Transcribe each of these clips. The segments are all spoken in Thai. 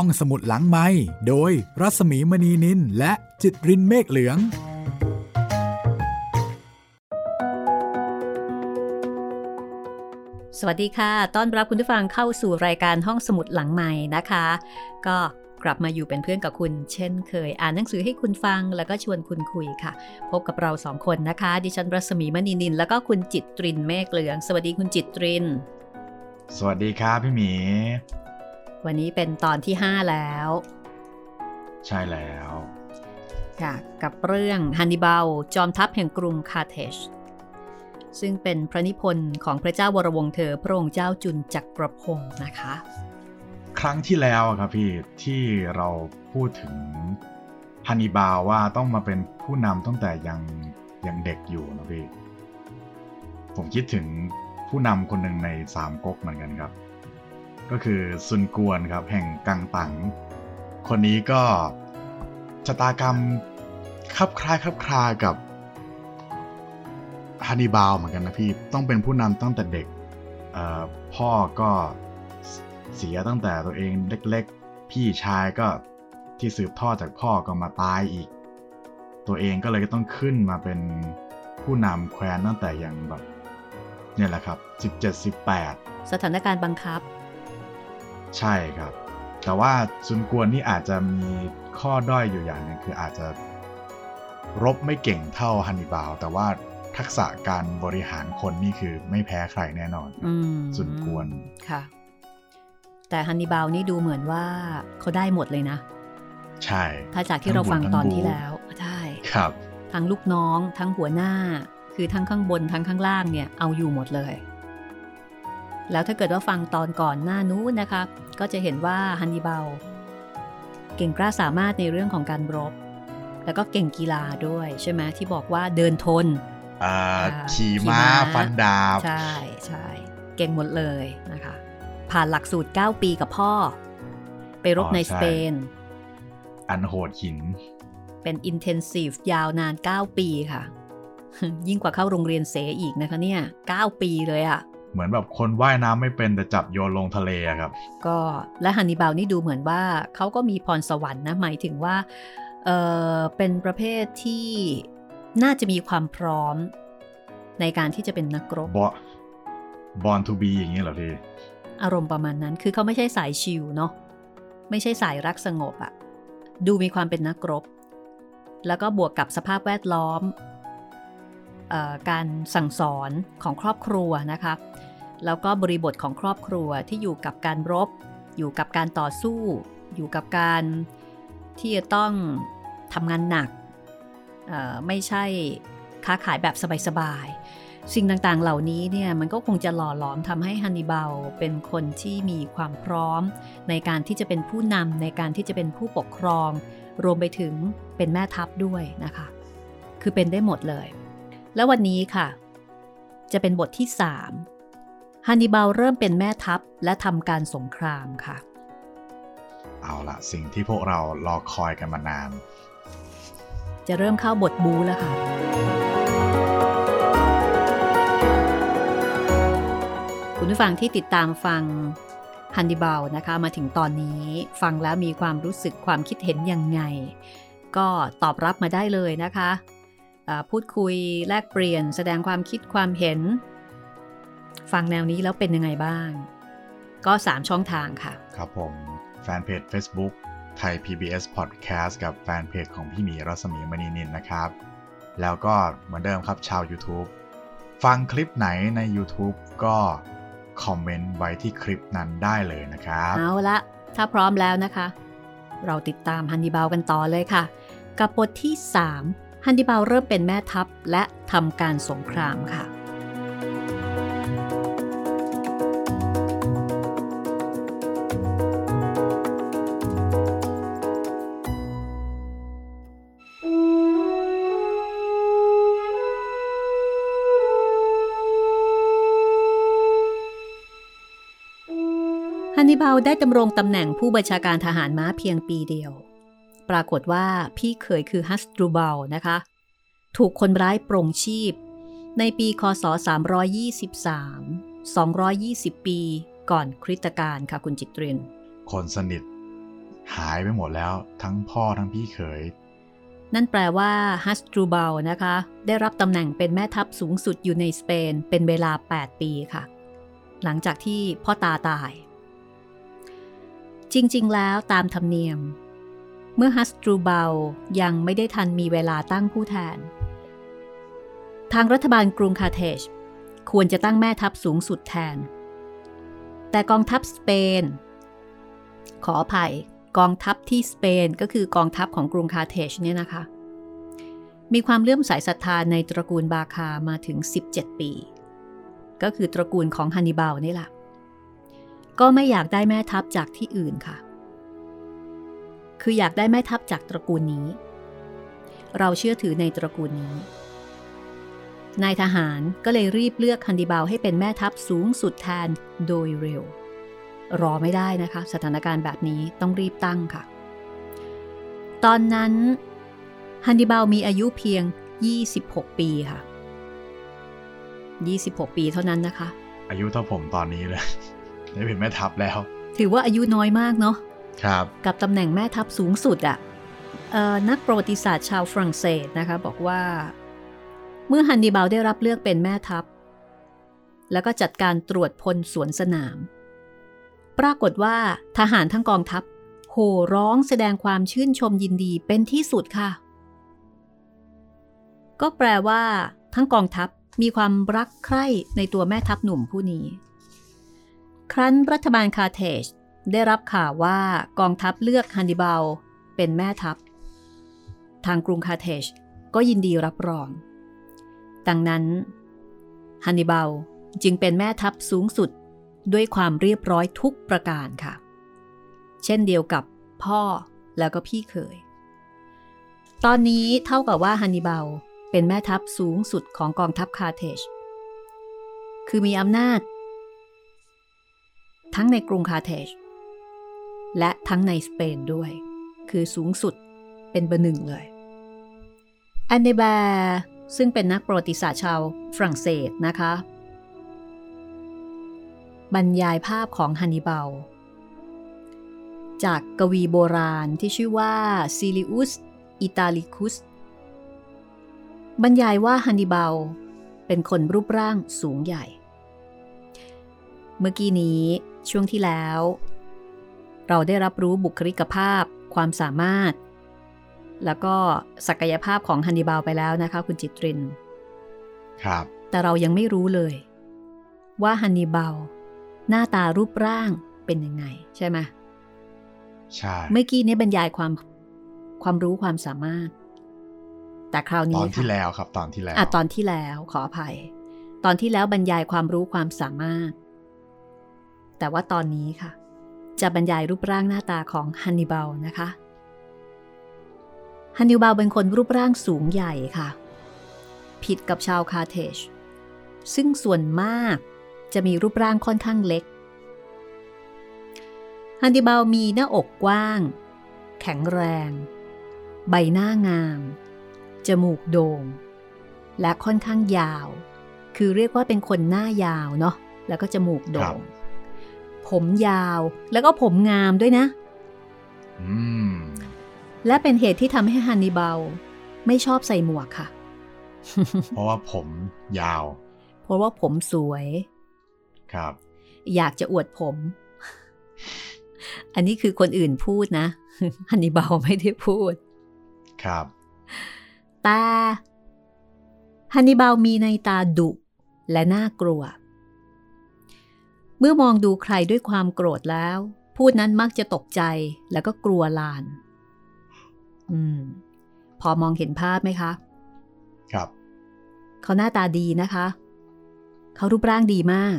ห้องสมุดหลังไม้โดยรัสมีมณีนินและจิตรินเมฆเหลือง สวัสดีค่ะ ต้อนรับคุณผู้ฟังเข้าสู่รายการห้องสมุดหลังใหม่นะคะ ก็กลับมาอยู่เป็นเพื่อนกับคุณ เช่นเคย อ่านหนังสือให้คุณฟังแล้วก็ชวนคุณคุยค่ะ พบกับเราสองคนนะคะ ดิฉันรัศมีมณีนิน แล้วก็คุณจิตตรินเมฆเหลือง สวัสดีคุณจิตตริน สวัสดีครับพี่หมี วันนี้เป็นตอนที่ 5 แล้ว ใช่แล้วค่ะกับเรื่องฮันนิบาลจอมทัพแห่งกรุงคาเทชซึ่งเป็นพระนิพนธ์ของพระเจ้าวรวงเธอ พระองค์เจ้าจุนจักรพงศ์นะคะ ครั้งที่แล้วครับพี่ที่เราพูดถึงฮันนิบาลว่าต้องมาเป็นผู้นำตั้งแต่ยังยังเด็กอยู่นะพี่ผมคิดถึงผู้นำคนหนึ่งในสามก๊กเหมือนกันครับ ก็คือซุนกวนครับ แห่งกังตัง คนนี้ก็ชะตากรรมคับคล้ายคับคลากับฮันนิบาลเหมือนกันนะพี่ ต้องเป็นผู้นำตั้งแต่เด็ก พ่อก็เสียตั้งแต่ตัวเองเล็กๆ พี่ชายก็ที่สืบทอดจากพ่อก็มาตายอีก ตัวเองก็เลยต้องขึ้นมาเป็นผู้นำแคว้นตั้งแต่อย่างแบบเนี่ยแหละครับ 17-18 สถานการณ์บังคับ ใช่ครับ แต่ว่าซุนกวนนี่อาจจะมีข้อด้อยอยู่อย่างหนึ่งคืออาจจะรบไม่เก่งเท่าฮันนิบาลแต่ว่าทักษะการบริหารคนนี่คือไม่แพ้ใครแน่นอนซุนกวนค่ะ แต่ฮันนิบาลนี่ดูเหมือนว่าเขาได้หมดเลยนะ ใช่ ถ้าจากที่เราฟังตอนที่แล้วใช่ครับ ทั้งลูกน้อง ทั้งหัวหน้า คือทั้งข้างบนทั้งข้างล่างเนี่ยเอาอยู่หมดเลย แล้วถ้าเกิดว่าฟังตอนก่อนหน้านู้นนะคะ ก็จะเห็นว่าฮันนิบาลเก่งกล้าสามารถในเรื่องของการรบ แล้วก็เก่งกีฬาด้วยใช่ไหมที่บอกว่าเดินทนขี่ม้าฟันดาบ ใช่ใช่เก่งหมดเลยนะคะ ผ่านหลักสูตร 9 ปีกับพ่อ ไปรบในสเปน อันโหดหิน เป็นอินเทนซีฟยาวนาน 9 ปีค่ะ ยิ่งกว่าเข้าโรงเรียนเสอีกนะคะเนี่ย 9 ปีเลยอะ เหมือนแบบคนว่ายน้ำไม่เป็นแต่จับโยนลงทะเลครับ ก็และฮันนิบาลนี่ดูเหมือนว่าเขาก็มีพรสวรรค์นะหมายถึงว่าเออเป็นประเภทที่น่าจะมีความพร้อมในการที่จะเป็นนักรบบอลทูบีอย่างนี้เหรอพี่ อารมณ์ประมาณนั้นคือเขาไม่ใช่สายชิลเนาะไม่ใช่สายรักสงบอะดูมีความเป็นนักรบ แล้วก็บวกกับสภาพแวดล้อม การสั่งสอนของครอบครัวนะคะ แล้วก็บริบทของครอบครัวที่อยู่กับการรบ อยู่กับการต่อสู้ อยู่กับการที่จะต้องทำงานหนัก ไม่ใช่ค้าขายแบบสบายๆ สิ่งต่างๆเหล่านี้เนี่ยมันก็คงจะหล่อหลอมทำให้ฮันนิบาลเป็นคนที่มีความพร้อม ในการที่จะเป็นผู้นำในการที่จะเป็นผู้ปกครอง รวมไปถึงเป็นแม่ทัพด้วยนะคะ คือเป็นได้หมดเลย และวันนี้ค่ะ จะเป็นบทที่3ฮันนิบาลเริ่มเป็นแม่ทัพและทำการสงครามค่ะ เอาละสิ่งที่พวกเรารอคอยกันมานาน จะเริ่มเข้าบทบูแล้วค่ะ คุณผู้ฟังที่ติดตามฟังฮันนิบาลนะคะมาถึงตอนนี้ฟังแล้วมีความรู้สึกความคิดเห็นยังไง ก็ตอบรับมาได้เลยนะคะ พูดคุยแลกเปลี่ยน แสดงความคิดความเห็น ฟังแนวนี้แล้วเป็นยังไงบ้าง ก็ 3 ช่องทางค่ะ ครับผม แฟนเพจ Facebook ไทย PBS Podcast กับแฟนเพจของพี่หมีรัศมีมณีนินนะครับ แล้วก็เหมือนเดิมครับชาว YouTube ฟังคลิปไหนใน YouTube ก็คอมเมนต์ไว้ที่คลิปนั้นได้เลยนะครับ เอาละถ้าพร้อมแล้วนะคะ เราติดตามฮันนีบาลกันต่อเลยค่ะ กับบทที่ 3 ฮันนิบาลเริ่มเป็นแม่ทัพและทำการสงครามค่ะ ฮันนิบาลได้ดำรงตำแหน่งผู้บัญชาการทหารม้าเพียงปีเดียว ปรากฏว่าพี่เขยคือฮัสตรูเบลนะคะ ถูกคนร้ายปรงชีพ ในปีคศ 323 220 ปีก่อนคริสตกาลค่ะคุณจิตเรียน คนสนิท หายไปหมดแล้วทั้งพ่อทั้งพี่เขย นั่นแปลว่าฮัสตรูเบลนะคะ ได้รับตำแหน่งเป็นแม่ทัพสูงสุดอยู่ในสเปน เป็นเวลา 8 ปีค่ะ หลังจากที่พ่อตาตาย จริง ๆ แล้วตามธรรมเนียม เมื่อฮัสตรูเบลยังไม่ได้ทันมีเวลาตั้งผู้แทน ทางรัฐบาลกรุงคาเทจควรจะตั้งแม่ทัพสูงสุดแทน แต่กองทัพสเปน ขออภัยกองทัพที่สเปนก็คือกองทัพของกรุงคาเทจเนี่ยนะคะ มีความเลื่อมใสศรัทธาในตระกูลบาคามาถึง 17 ปี ก็คือตระกูลของฮันนิบาลนี่แหละก็ไม่อยากได้แม่ทัพจากที่อื่นค่ะ คืออยากได้แม่ทัพจากตระกูลนี้ เราเชื่อถือในตระกูลนี้ นายทหารก็เลยรีบเลือกฮันนิบาลให้เป็นแม่ทัพสูงสุดแทนโดยเร็ว รอไม่ได้นะคะ สถานการณ์แบบนี้ต้องรีบตั้งค่ะ ตอนนั้นฮันนิบาลมีอายุเพียง 26 ปีค่ะ 26 ปีเท่านั้นนะคะ อายุเท่าผมตอนนี้เลยได้เป็นแม่ทัพแล้ว ถือว่าอายุน้อยมากเนาะครับ กับตำแหน่งแม่ทัพสูงสุดอะ่ะนักประวัติศาสตร์ชาวฝรั่งเศสนะคะบอกว่า เมื่อฮันนิบาลได้รับเลือกเป็นแม่ทัพ แล้วก็จัดการตรวจพลสวนสนาม ปรากฏว่าทหารทั้งกองทัพ โห่ร้องแสดงความชื่นชมยินดีเป็นที่สุดค่ะ ก็แปลว่า ทั้งกองทัพมีความรักใคร่ในตัวแม่ทัพหนุ่มผู้นี้ ครั้นรัฐบาลคาเทจ ได้รับข่าวว่ากองทัพเลือกฮันนิบาลเป็นแม่ทัพ ทางกรุงคาเทจก็ยินดีรับรอง ดังนั้นฮันนิบาลจึงเป็นแม่ทัพสูงสุดด้วยความเรียบร้อยทุกประการค่ะ เช่นเดียวกับพ่อแล้วก็พี่เคย ตอนนี้เท่ากับว่าฮันนิบาลเป็นแม่ทัพสูงสุดของกองทัพคาร์เธจคือมีอำนาจ ทั้งในกรุงคาร์เธจ และทั้งในสเปนด้วย คือสูงสุดเป็นเบอร์หนึ่งเลยอันเดแบร์ซึ่งเป็นนักประวัติศาสตร์ชาวฝรั่งเศสนะคะ บรรยายภาพของฮันนิบาล จากกวีโบราณที่ชื่อว่าซิลิอุสอิตาลิคุสบรรยายว่าฮันนิบาลเป็นคนรูปร่างสูงใหญ่ เมื่อกี้นี้ช่วงที่แล้ว เราได้รับรู้บุคลิกภาพ ความสามารถ แล้วก็ศักยภาพของฮันนิบาลไปแล้วนะคะคุณจิตริน ครับ แต่เรายังไม่รู้เลย ว่าฮันนิบาลหน้าตารูปร่างเป็นยังไง ใช่ไหมใช่ เมื่อกี้นี้บรรยายความความรู้ความสามารถ แต่คราวนี้ตอนที่แล้วครับตอนที่แล้วอะตอนที่แล้วขออภัย ตอนที่แล้วบรรยายความรู้ความสามารถ แต่ว่าตอนนี้ค่ะ จะบรรยายรูปร่างหน้าตาของฮันนิบาลนะคะ ฮันนิบาลเป็นคนรูปร่างสูงใหญ่ค่ะ ผิดกับชาวคาเทจซึ่งส่วนมากจะมีรูปร่างค่อนข้างเล็ก ฮันดิบาลมีหน้าอกกว้าง แข็งแรง ใบหน้างาม จมูกโดง่ง และค่อนข้างยาว คือเรียกว่าเป็นคนหน้ายาวเนาะ แล้วก็จมูกโดง่ง ผมยาวแล้วก็ผมงามด้วยนะ และเป็นเหตุที่ทำให้ฮันนิบาลไม่ชอบใส่หมวกค่ะ เพราะว่าผมยาว เพราะว่าผมสวย ครับ อยากจะอวดผม อันนี้คือคนอื่นพูดนะฮันนิบาลไม่ได้พูด ครับ แต่ฮันนิบาลมีในตาดุและน่ากลัว เมื่อมองดูใครด้วยความโกรธแล้ว พูดนั้นมักจะตกใจแล้วก็กลัวลาน อืม พอมองเห็นภาพไหมคะ ครับ เขาหน้าตาดีนะคะ เขารูปร่างดีมาก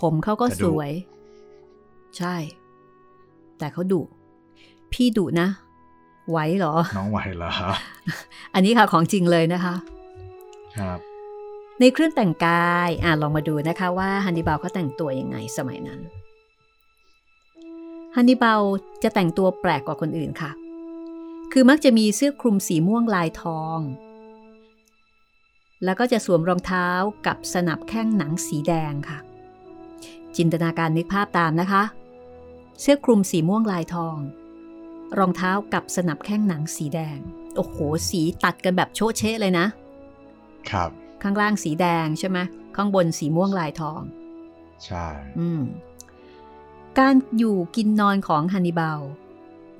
ผมเขาก็สวย ใช่ แต่เขาดุพี่ดุนะ ไหวเหรอ น้องไหวเหรออันนี้ค่ะของจริงเลยนะคะ ครับ ในเครื่องแต่งกายอ่าลองมาดูนะคะว่าฮันนิบาลเขาแต่งตัวยังไงสมัยนั้น ฮันนิบาลจะแต่งตัวแปลกกว่าคนอื่นค่ะ คือมักจะมีเสื้อคลุมสีม่วงลายทอง แล้วก็จะสวมรองเท้ากับสนับแข้งหนังสีแดงค่ะ จินตนาการนึกภาพตามนะคะ เสื้อคลุมสีม่วงลายทอง รองเท้ากับสนับแข้งหนังสีแดง โอ้โห สีตัดกันแบบโชเชะเลยนะ ครับ ข้างล่างสีแดงใช่ไหมข้างบนสีม่วงลายทอง ใช่อืมการอยู่กินนอนของฮันนิบาล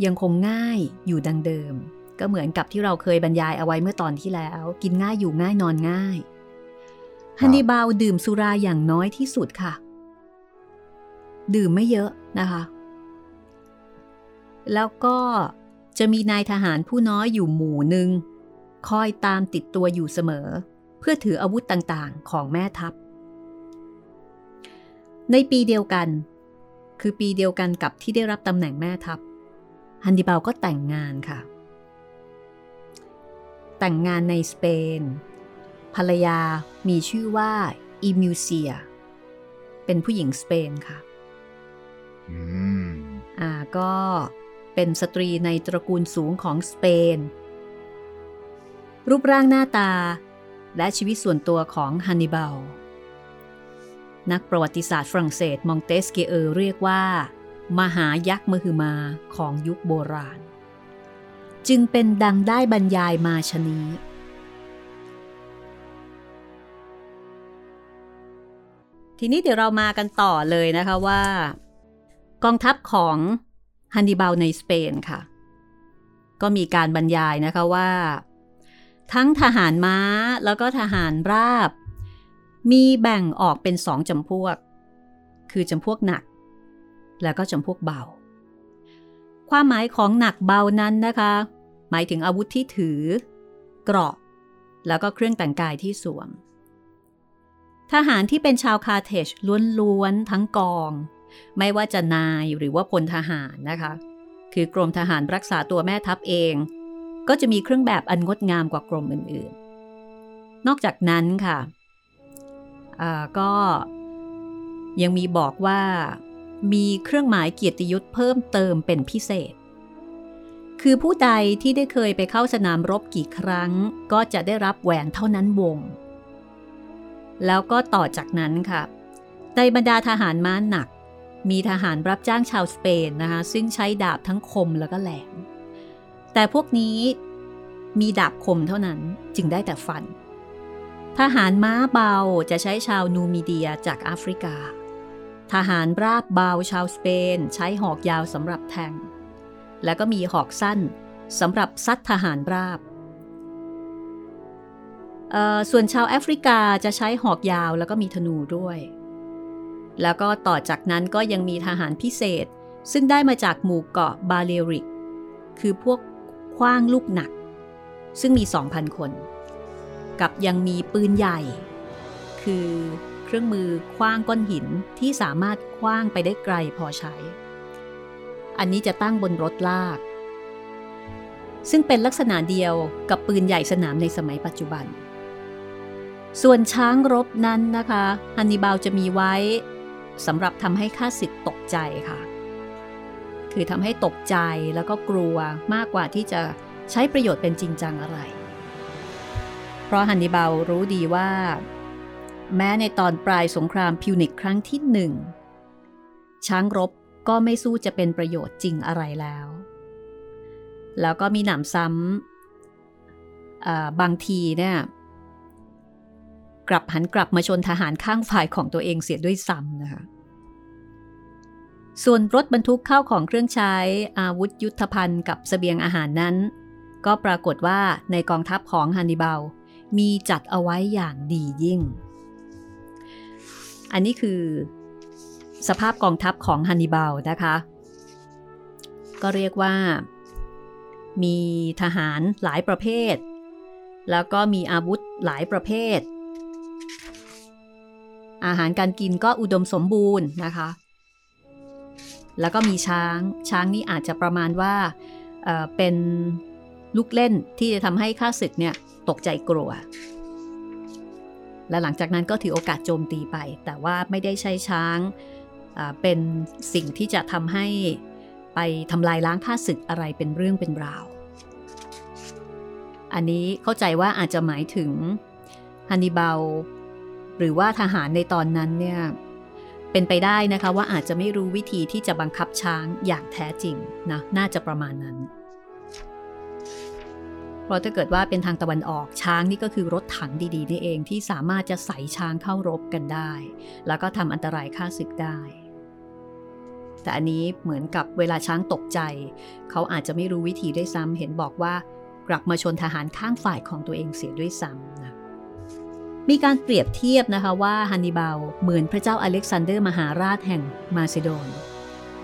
ยังคงง่ายอยู่ดังเดิม ก็เหมือนกับที่เราเคยบรรยายเอาไว้เมื่อตอนที่แล้ว กินง่ายอยู่ง่ายนอนง่ายฮันนิบาลดื่มสุราอย่างน้อยที่สุดค่ะ ดื่มไม่เยอะนะคะ แล้วก็จะมีนายทหารผู้น้อยอยู่หมู่หนึ่งคอยตามติดตัวอยู่เสมอเพื่อถืออาวุธต่างๆ ของแม่ทัพ ในปีเดียวกัน คือปีเดียวกันกับที่ได้รับตำแหน่งแม่ทัพ ฮันดิบาลก็แต่งงานค่ะ แต่งงานในสเปน ภรรยามีชื่อว่าอิมิวเซีย เป็นผู้หญิงสเปนค่ะอืมอ่าก็เป็นสตรีในตระกูลสูงของสเปน รูปร่างหน้าตา และชีวิตส่วนตัวของฮันนิบาล นักประวัติศาสตร์ฝรั่งเศสมองเตสเกเออร์เรียกว่า มหายักษ์มหึมาของยุคโบราณ จึงเป็นดังได้บรรยายมาฉะนี้ทีนี้เดี๋ยวเรามากันต่อเลยนะคะว่า กองทัพของฮันนิบาลในสเปนค่ะ ก็มีการบรรยายนะคะว่า ทั้งทหารม้าแล้วก็ทหารราบ มีแบ่งออกเป็นสองจำพวก คือจำพวกหนัก แล้วก็จำพวกเบา ความหมายของหนักเบานั้นนะคะ หมายถึงอาวุธที่ถือ เกราะ แล้วก็เครื่องแต่งกายที่สวม ทหารที่เป็นชาวคาเทจล้วนๆทั้งกอง ไม่ว่าจะนายหรือว่าพลทหารนะคะ คือกรมทหารรักษาตัวแม่ทัพเอง ก็จะมีเครื่องแบบอันงดงามกว่ากรมอื่นๆ นอกจากนั้นค่ะก็ยังมีบอกว่ามีเครื่องหมายเกียรติยศเพิ่มเติมเป็นพิเศษ คือผู้ใดที่ได้เคยไปเข้าสนามรบกี่ครั้ง ก็จะได้รับแหวนเท่านั้นวง แล้วก็ต่อจากนั้นค่ะ ในบรรดาทหารม้าหนัก มีทหารรับจ้างชาวสเปนนะคะ ซึ่งใช้ดาบทั้งคมแล้วก็แหลม แต่พวกนี้มีดาบคมเท่านั้นจึงได้แต่ฟัน ทหารม้าเบาจะใช้ชาวนูมิเดียจากแอฟริกา ทหารราบเบาชาวสเปน ใช้หอกยาวสำหรับแทง แล้วก็มีหอกสั้นสำหรับซัดทหารราบ ส่วนชาวแอฟริกาจะใช้หอกยาวแล้วก็มีธนูด้วย แล้วก็ต่อจากนั้นก็ยังมีทหารพิเศษซึ่งได้มาจากหมู่เกาะบาเลริก คือพวก คว้างลูกหนัก ซึ่งมี 2,000 คน กับยังมีปืนใหญ่ คือเครื่องมือคว้างก้อนหินที่สามารถคว้างไปได้ไกลพอใช้ อันนี้จะตั้งบนรถลาก ซึ่งเป็นลักษณะเดียวกับปืนใหญ่สนามในสมัยปัจจุบัน ส่วนช้างรบนั้นนะคะฮันนิบาลจะมีไว้สำหรับทำให้ข้าศึกตกใจค่ะ คือทำให้ตกใจแล้วก็กลัวมากกว่าที่จะใช้ประโยชน์เป็นจริงจังอะไร เพราะฮันนิบาลรู้ดีว่า แม้ในตอนปลายสงครามพิวนิกครั้งที่หนึ่ง ช้างรบก็ไม่สู้จะเป็นประโยชน์จริงอะไรแล้ว แล้วก็มีหนำซ้ำบางทีเนี่ยกลับหันกลับมาชนทหารข้างฝ่ายของตัวเองเสียด้วยซ้ำนะคะ ส่วนรถบรรทุกเข้าของเครื่องใช้อาวุธยุทธภัณฑ์กับสเสบียงอาหารนั้น ก็ปรากฏว่าในกองทัพของฮันนิบาลมีจัดเอาไว้อย่างดียิ่ง อันนี้คือ สภาพกองทัพของฮันนิบาลนะคะ ก็เรียกว่า มีทหารหลายประเภท แล้วก็มีอาวุธหลายประเภท อาหารการกินก็อุดมสมบูรณ์นะคะ แล้วก็มีช้าง ช้างนี่อาจจะประมาณว่าเเป็นลูกเล่นที่จะทำให้ข้าศึกเนี่ยตกใจกลัว และหลังจากนั้นก็ถือโอกาสโจมตีไป แต่ว่าไม่ได้ใช้ช้างเป็นสิ่งที่จะทำให้ไปทำลายล้างข้าศึกอะไรเป็นเรื่องเป็นราว อันนี้เข้าใจว่าอาจจะหมายถึงฮันนิบาลหรือว่าทหารในตอนนั้นเนี่ย เป็นไปได้นะคะว่าอาจจะไม่รู้วิธีที่จะบังคับช้างอย่างแท้จริงนะน่าจะประมาณนั้น เพราะถ้าเกิดว่าเป็นทางตะวันออกช้างนี่ก็คือรถถังดีๆนี่เองที่สามารถจะใส่ช้างเข้ารบกันได้ แล้วก็ทำอันตรายฆ่าศึกได้ แต่อันนี้เหมือนกับเวลาช้างตกใจ เขาอาจจะไม่รู้วิธีด้วยซ้ำเห็นบอกว่ากลับมาชนทหารข้างฝ่ายของตัวเองเสียด้วยซ้ำนะ มีการเปรียบเทียบนะคะว่าฮันนิบาลเหมือนพระเจ้าอเล็กซานเดอร์มหาราชแห่งมาซิโดน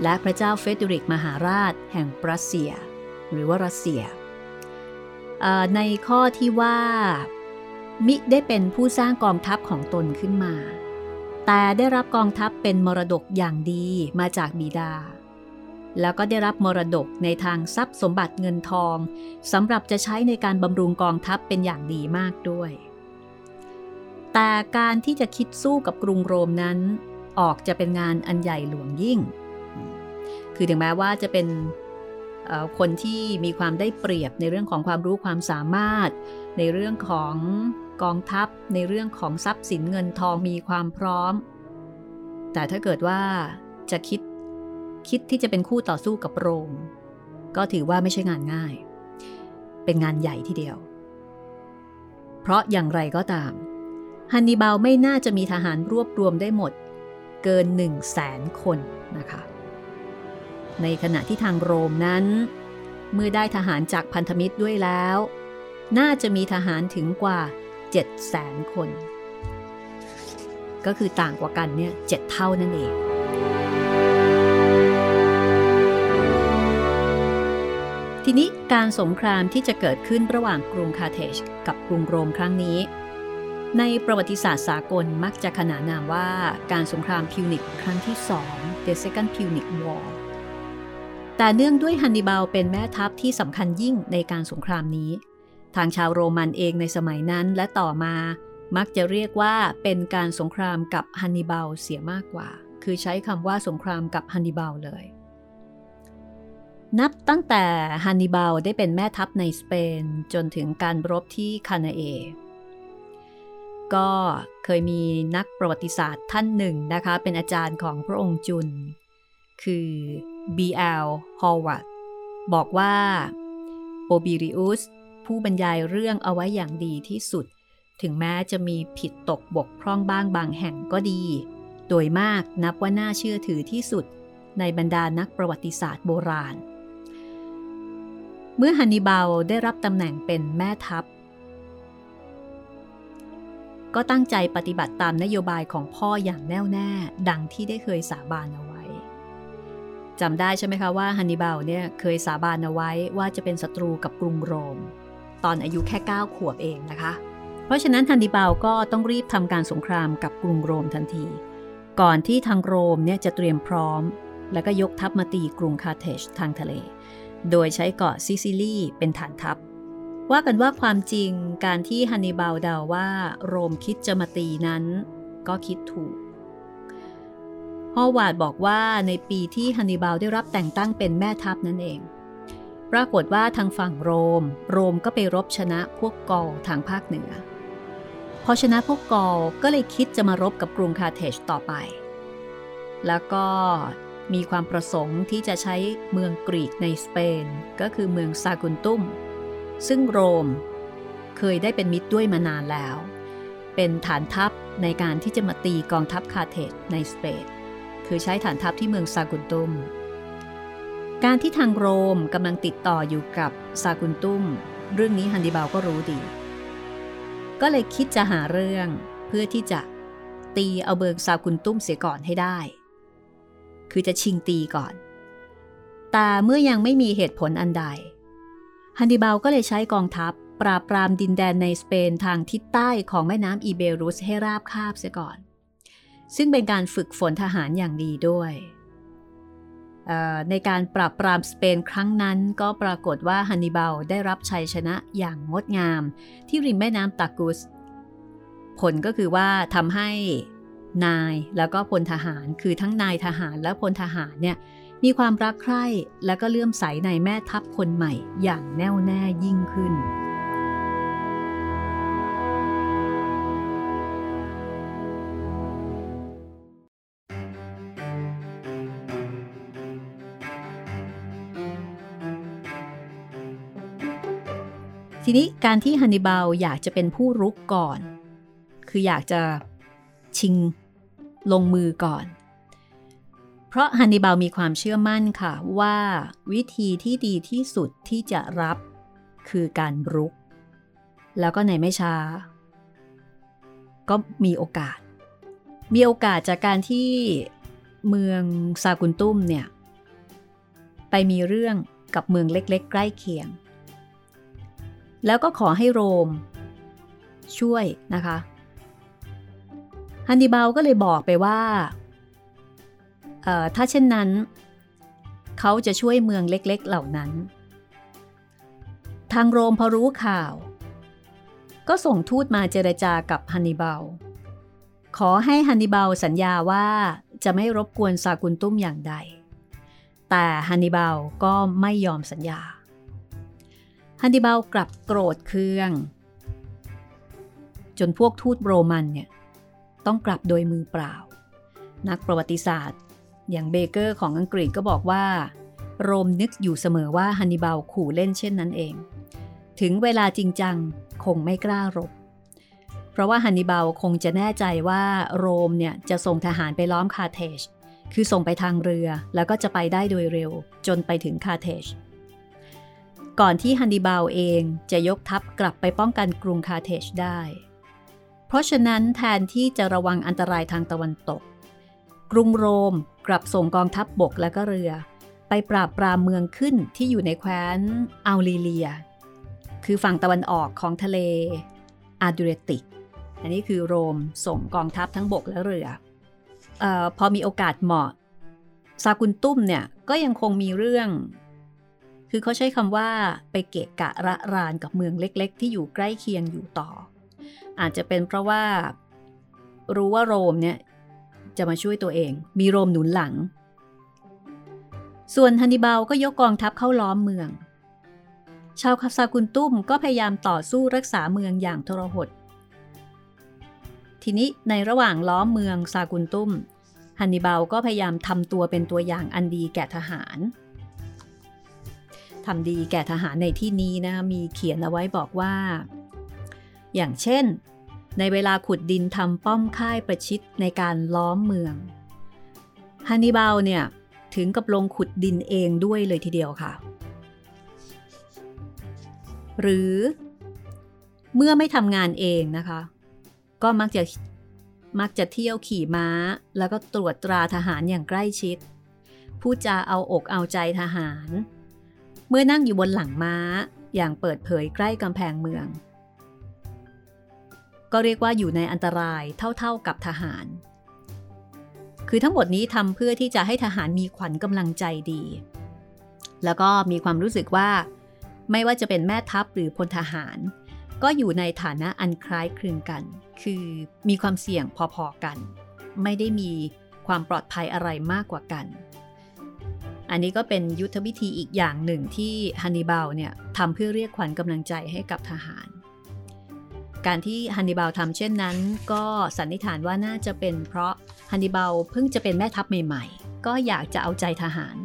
และพระเจ้าเฟรเดอริกมหาราชแห่งปรัสเซีย หรือว่าปรัสเซีย ในข้อที่ว่า มิได้เป็นผู้สร้างกองทัพของตนขึ้นมา แต่ได้รับกองทัพเป็นมรดกอย่างดีมาจากบิดา แล้วก็ได้รับมรดกในทางทรัพย์สมบัติเงินทองสำหรับจะใช้ในการบำรุงกองทัพเป็นอย่างดีมากด้วย แต่การที่จะคิดสู้กับกรุงโรมนั้น ออกจะเป็นงานอันใหญ่หลวงยิ่ง คือถึงแม้ว่าจะเป็นคนที่มีความได้เปรียบในเรื่องของความรู้ความสามารถ ในเรื่องของกองทัพ ในเรื่องของทรัพย์สินเงินทองมีความพร้อม แต่ถ้าเกิดว่าจะคิดคิดที่จะเป็นคู่ต่อสู้กับโรม ก็ถือว่าไม่ใช่งานง่าย เป็นงานใหญ่ทีเดียว เพราะอย่างไรก็ตาม ฮันนิบาลไม่น่าจะมีทหารรวบรวมได้หมด เกิน1 0 0 0 0แสนคนนะคะ ในขณะที่ทางโรมนั้น เมื่อได้ทหารจากพันธมิตรด้วยแล้ว น่าจะมีทหารถึงกว่า 7 0 0 0 0 0คน ก็คือต่างกว่ากันเนี่ยเเท่านั่นเองทีนี้การสงครามที่จะเกิดขึ้นระหว่างกรุงคาเทจกับกรุงโรมครั้งนี้ ในประวัติศาสตร์สากลมักจะขนานนามว่าการสงครามพิวนิกครั้งที่สอง The Second Punic War แต่เนื่องด้วยฮันนิบาลเป็นแม่ทัพที่สำคัญยิ่งในการสงครามนี้ ทางชาวโรมันเองในสมัยนั้นและต่อมา มักจะเรียกว่าเป็นการสงครามกับฮันนิบาลเสียมากกว่า คือใช้คำว่าสงครามกับฮันนิบาลเลย นับตั้งแต่ฮันนิบาลได้เป็นแม่ทัพในสเปนจนถึงการรบที่คานาเอ ก็เคยมีนักประวัติศาสตร์ท่านหนึ่งนะคะ เป็นอาจารย์ของพระองค์จุน คือ B.L. Howard บอกว่าโปบิริอุสผู้บรรยายเรื่องเอาไว้อย่างดีที่สุด ถึงแม้จะมีผิดตกบกพร่องบ้างบางแห่งก็ดี โดยมากนับว่าน่าเชื่อถือที่สุดในบรรดานักประวัติศาสตร์โบราณ เมื่อฮันนิบาลได้รับตำแหน่งเป็นแม่ทัพ ก็ตั้งใจปฏิบัติตามนโยบายของพ่ออย่างแน่วแน่ ดังที่ได้เคยสาบานเอาไว้จำได้ใช่ไหมคะว่าฮันนิบาลเนี่ยเคยสาบานเอาไว้ว่าจะเป็นศัตรูกับกรุงโรม ตอนอายุแค่ 9 ขวบเองนะคะ เพราะฉะนั้นฮันนิบาลก็ต้องรีบทำการสงครามกับกรุงโรมทันที ก่อนที่ทางโรมเนี่ยจะเตรียมพร้อม แล้วก็ยกทัพมาตีกรุงคาเทจทางทะเล โดยใช้เกาะซิซิลีเป็นฐานทัพ ว่ากันว่าความจริงการที่ฮันนิบาลเดาว่าโรมคิดจะมาตีนั้นก็คิดถูกฮอวาดบอกว่าในปีที่ฮันนิบาลได้รับแต่งตั้งเป็นแม่ทัพนั่นเอง ปรากฏว่าทางฝั่งโรม โรมก็ไปรบชนะพวกกอลทางภาคเหนือ พอชนะพวกกอลก็เลยคิดจะมารบกับกรุงคาเทจต่อไป แล้วก็มีความประสงค์ที่จะใช้เมืองกรีกในสเปน ก็คือเมืองซากุนตุ้ม ซึ่งโรมเคยได้เป็นมิตรด้วยมานานแล้ว เป็นฐานทัพในการที่จะมาตีกองทัพคาเทสในสเปนคือใช้ฐานทัพที่เมืองซากุนตุม การที่ทางโรมกำลังติดต่ออยู่กับซากุนตุม เรื่องนี้ฮันดิบาลก็รู้ดี ก็เลยคิดจะหาเรื่องเพื่อที่จะตีเอาเบิงซากุนตุ้มเสียก่อนให้ได้ คือจะชิงตีก่อน แต่เมื่อยังไม่มีเหตุผลอันใด ฮันนิบาลก็เลยใช้กองทัพ ปราบปรามดินแดนในสเปนทางทิศใต้ของแม่น้ำอีเบรุสให้ราบคาบเสียก่อน ซึ่งเป็นการฝึกฝนทหารอย่างดีด้วยในการปราบปรามสเปนครั้งนั้นก็ปรากฏว่าฮันนิบาลได้รับชัยชนะอย่างงดงามที่ริมแม่น้ำตากุส ผลก็คือว่าทำให้นายแล้วก็พลทหารคือทั้งนายทหารและพลทหารเนี่ย มีความรักใคร่และก็เลื่อมใสในแม่ทัพคนใหม่อย่างแน่วแน่ยิ่งขึ้น ทีนี้การที่ฮันนิบาลอยากจะเป็นผู้รุกก่อน คืออยากจะชิงลงมือก่อน เพราะฮันนิบาลมีความเชื่อมั่นค่ะว่าวิธีที่ดีที่สุดที่จะรับคือการรุก แล้วก็ในไม่ช้า ก็มีโอกาส มีโอกาสจากการที่เมืองซากุนตุ้มเนี่ย ไปมีเรื่องกับเมืองเล็กๆ ใกล้เคียง แล้วก็ขอให้โรม ช่วยนะคะ ฮันนิบาลก็เลยบอกไปว่า ถ้าเช่นนั้น เขาจะช่วยเมืองเล็กๆเหล่านั้น ทางโรมพอรู้ข่าว ก็ส่งทูตมาเจรจากับฮันนิบาล ขอให้ฮันนิบาลสัญญาว่าจะไม่รบกวนซากุนตุ้มอย่างใด แต่ฮันนิบาลก็ไม่ยอมสัญญา ฮันนิบาลกลับโกรธเคือง จนพวกทูตโรมันเนี่ยต้องกลับโดยมือเปล่า นักประวัติศาสตร์ อย่างเบเกอร์ของอังกฤษก็บอกว่า โรมนึกอยู่เสมอว่าฮันนิบาลขู่เล่นเช่นนั้นเอง ถึงเวลาจริงจังคงไม่กล้ารบ เพราะว่าฮันนิบาลคงจะแน่ใจว่าโรมเนี่ยจะส่งทหารไปล้อมคาเทจคือส่งไปทางเรือแล้วก็จะไปได้โดยเร็ว จนไปถึงคาเทจก่อนที่ฮันนิบาลเองจะยกทัพกลับไปป้องกันกรุงคาเทจได้ เพราะฉะนั้นแทนที่จะระวังอันตรายทางตะวันตก กรุงโรม กลับส่งกองทัพบบกและก็เรือ ไปปราบปรามเมืองขึ้นที่อยู่ในแคว้นอัลลีเลีย คือฝั่งตะวันออกของทะเลอาดูเรติก อันนี้คือโรมส่งกองทัพทั้งบกและเรืออพอมีโอกาสเหมาะซากุนตุ้มเนี่ยก็ยังคงมีเรื่อง คือเขาใช้คำว่าไปเกะกะระรานกับเมืองเล็ก ๆ ที่อยู่ใกล้เคียงอยู่ต่อ อาจจะเป็นเพราะว่ารู้ว่าโรมเนี่ย จะมาช่วยตัวเอง มีโรมหนุนหลัง ส่วนฮันนิบาลก็ยกกองทัพเข้าล้อมเมือง ชาวคาซากุนตุ้มก็พยายามต่อสู้รักษาเมืองอย่างทรหด ทีนี้ในระหว่างล้อมเมืองซากุนตุ้มฮันนิบาลก็พยายามทำตัวเป็นตัวอย่างอันดีแก่ทหารทำดีแก่ทหารในที่นี้นะมีเขียนเอาไว้บอกว่า อย่างเช่น ในเวลาขุดดินทำป้อมค่ายประชิดในการล้อมเมืองฮันนิบาลเนี่ยถึงกับลงขุดดินเองด้วยเลยทีเดียวค่ะ หรือเมื่อไม่ทำงานเองนะคะ ก็มักจะมักจะเที่ยวขี่ม้า แล้วก็ตรวจตราทหารอย่างใกล้ชิด พูดจาเอาอกเอาใจทหาร เมื่อนั่งอยู่บนหลังม้าอย่างเปิดเผยใกล้กำแพงเมือง ก็เรียกว่าอยู่ในอันตรายเท่าๆกับทหาร คือทั้งหมดนี้ทำเพื่อที่จะให้ทหารมีขวัญกำลังใจดี แล้วก็มีความรู้สึกว่า ไม่ว่าจะเป็นแม่ทัพหรือพลทหาร ก็อยู่ในฐานะอันคล้ายคลึงกัน คือมีความเสี่ยงพอๆกัน ไม่ได้มีความปลอดภัยอะไรมากกว่ากัน อันนี้ก็เป็นยุทธวิธีอีกอย่างหนึ่งที่ฮันนิบาลเนี่ยทำเพื่อเรียกขวัญกำลังใจให้กับทหาร การที่ฮันนิบาลทำเช่นนั้น ก็สันนิษฐานว่าน่าจะเป็นเพราะฮันนิบาลเพิ่งจะเป็นแม่ทัพใหม่ๆ ก็อยากจะเอาใจทหาร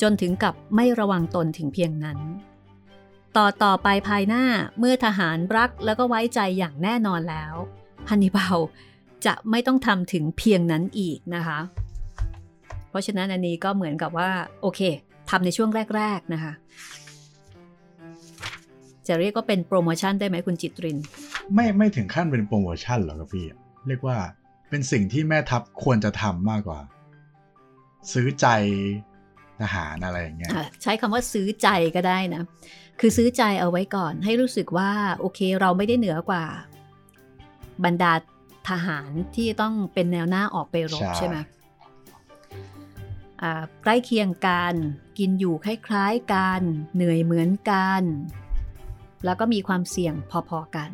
จนถึงกับไม่ระวังตนถึงเพียงนั้น ต่อต่อไปภายหน้าเมื่อทหารรักแล้วก็ไว้ใจอย่างแน่นอนแล้วฮันนิบาลจะไม่ต้องทำถึงเพียงนั้นอีกนะคะ เพราะฉะนั้นอันนี้ก็เหมือนกับว่าโอเคทำในช่วงแรก ๆนะคะจะเรียกว่าเป็นโปรโมชั่นได้ไหมคุณจิตริน ไม่ไม่ถึงขั้นเป็นโปรโมชั่นหรอกครับพี่ เรียกว่าเป็นสิ่งที่แม่ทัพควรจะทำมากกว่า ซื้อใจทหารอะไรอย่างเงี้ยใช้คำว่าซื้อใจก็ได้นะ คือซื้อใจเอาไว้ก่อน ให้รู้สึกว่าโอเคเราไม่ได้เหนือกว่า บรรดาทหารที่ต้องเป็นแนวหน้าออกไปรบใช่ไหมใกล้เคียงกันกินอยู่คล้ายๆกัน เหนื่อยเหมือนกัน แล้วก็มีความเสี่ยงพอๆกัน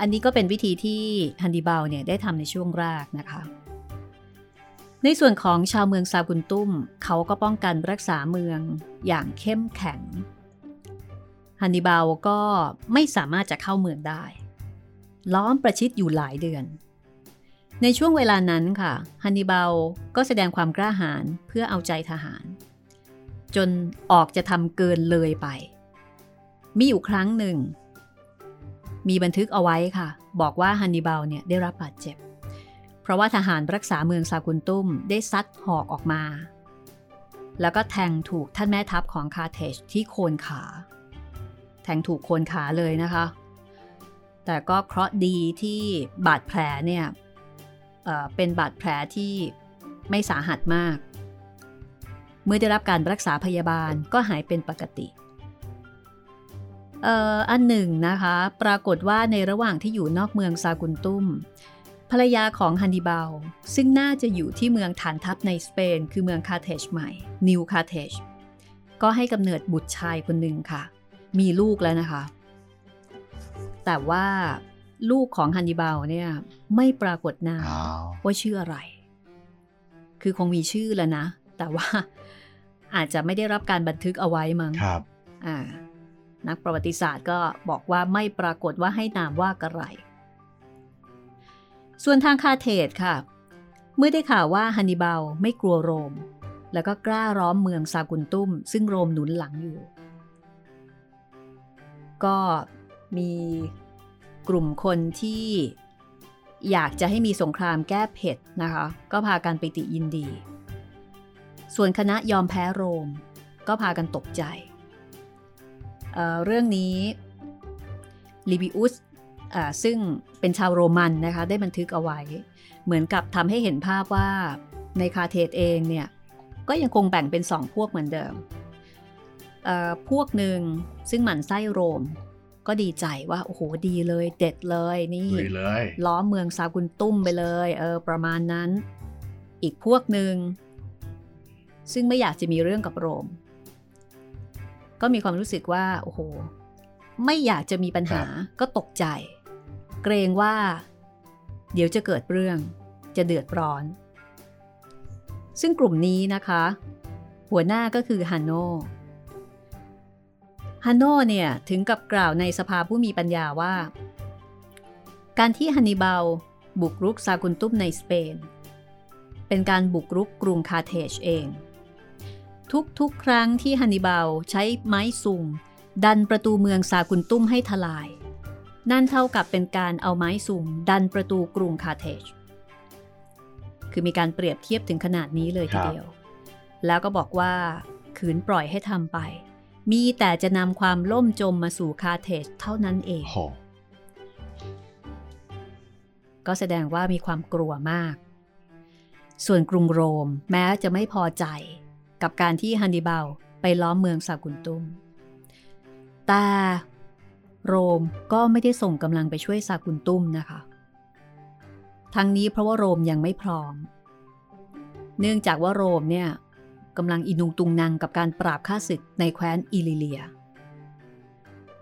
อันนี้ก็เป็นวิธีที่ฮันดิบาลเนี่ยได้ทำในช่วงแรกนะคะ ในส่วนของชาวเมืองซากุนตุ้ม เขาก็ป้องกันรักษาเมืองอย่างเข้มแข็ง ฮันดิบาลก็ไม่สามารถจะเข้าเมืองได้ ล้อมประชิดอยู่หลายเดือน ในช่วงเวลานั้นค่ะ ฮันนิบาลก็แสดงความกล้าหาญเพื่อเอาใจทหาร จนออกจะทำเกินเลยไป มีอยู่ครั้งหนึ่ง มีบันทึกเอาไว้ค่ะ บอกว่าฮันนิบาลเนี่ยได้รับบาดเจ็บ เพราะว่าทหารรักษาเมืองซากุนตุ้มได้ซัดหอกออกมา แล้วก็แทงถูกท่านแม่ทัพของคาเทจที่โคนขา แทงถูกโคนขาเลยนะคะ แต่ก็เคราะห์ดีที่บาดแผลเนี่ยเเป็นบาดแผลที่ไม่สาหัสมาก เมื่อได้รับการรักษาพยาบาลก็หายเป็นปกติเอ่ออันหนึ่งนะคะ ปรากฏว่าในระหว่างที่อยู่นอกเมืองซากุนตุ้ม ภรรยาของฮันนิบาล ซึ่งน่าจะอยู่ที่เมืองฐานทัพในสเปน คือเมืองคาเทจใหม่ นิวคาเทจก็ให้กำเนิดบุตรชายคนหนึ่งค่ะ มีลูกแล้วนะคะ แต่ว่าลูกของฮันนิบาลเนี่ยไม่ปรากฏนามว่าชื่ออะไร คือคงมีชื่อแล้วนะ แต่ว่าอาจจะไม่ได้รับการบันทึกเอาไว้มั้งครับ อ่า นักประวัติศาสตร์ก็บอกว่าไม่ปรากฏว่าให้นามว่ากระไร ส่วนทางคาเทศค่ะ เมื่อได้ข่าวว่าฮันนิบาลไม่กลัวโรม แล้วก็กล้าร้อมเมืองซากุนตุ้ม ซึ่งโรมหนุนหลังอยู่ ก็มีกลุ่มคนที่อยากจะให้มีสงครามแก้เผ็ดนะคะ ก็พากันไปติยินดี ส่วนคณะยอมแพ้โรม ก็พากันตกใจ เเรื่องนี้ลิบิอุสซึ่งเป็นชาวโรมันนะคะได้บันทึกเอาไว้ เหมือนกับทำให้เห็นภาพว่าในคาเทศเองเนี่ยก็ยังคงแบ่งเป็นสองพวกเหมือนเดิม พวกหนึ่งซึ่งหมั่นไส้โรม ก็ดีใจว่า โอ้โห ดีเลยเด็ดเลยนี่เลยล้อเมืองซากุนตุ้มไปเลยเออประมาณนั้น อีกพวกหนึ่งซึ่งไม่อยากจะมีเรื่องกับโรม ก็มีความรู้สึกว่า โอ้โห ไม่อยากจะมีปัญหาก็ตกใจ เกรงว่า เดี๋ยวจะเกิดเรื่อง จะเดือดร้อน ซึ่งกลุ่มนี้นะคะ หัวหน้าก็คือฮันโนฮันโนเนี่ย ถึงกับกล่าวในสภาผู้มีปัญญาว่า การที่ฮันนิบาลบุกรุกซากุนตุมในสเปน เป็นการบุกรุกกรุงคาเทจเอง ทุกๆ ครั้งที่ฮันนิบาลใช้ไม้สุ่มดันประตูเมืองซากุนตุ้มให้ทลาย นั่นเท่ากับเป็นการเอาไม้สุ่มดันประตูกรุงคาเทจคือมีการเปรียบเทียบถึงขนาดนี้เลยทีเดียว แล้วก็บอกว่า ขืนปล่อยให้ทำไป มีแต่จะนำความล่มจมมาสู่คาเทจเท่านั้นเอง ก็แสดงว่ามีความกลัวมาก ส่วนกรุงโรมแม้จะไม่พอใจ กับการที่ฮันนิบาลไปล้อมเมืองซากุนตุมแต่โรมก็ไม่ได้ส่งกำลังไปช่วยซากุนตุมนะคะ ทั้งนี้เพราะว่าโรมยังไม่พร้อม เนื่องจากว่าโรมเนี่ยกำลังอินุงตุงนางกับการปราบข้าศึกในแคว้นอิลิเลีย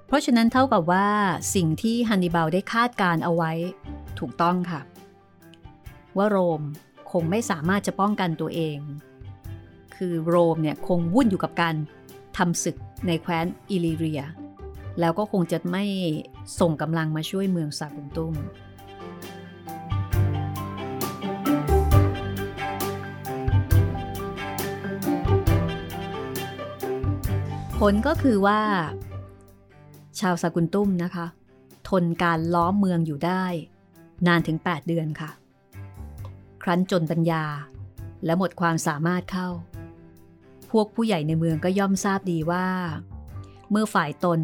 เพราะฉะนั้นเท่ากับว่าสิ่งที่ฮันนิบาลได้คาดการเอาไว้ถูกต้องค่ะ ว่าโรมคงไม่สามารถจะป้องกันตัวเอง คือโรมเนี่ยคงวุ่นอยู่กับการทำศึกในแคว้นอิลิเรีย แล้วก็คงจะไม่ส่งกำลังมาช่วยเมืองซากุนตุมผลก็คือว่า ชาวซากุนตุมนะคะ ทนการล้อมเมืองอยู่ได้ นานถึง 8 เดือนค่ะ ครั้นจนปัญญาและหมดความสามารถเข้า พวกผู้ใหญ่ในเมืองก็ย่อมทราบดีว่า เมื่อฝ่ายตน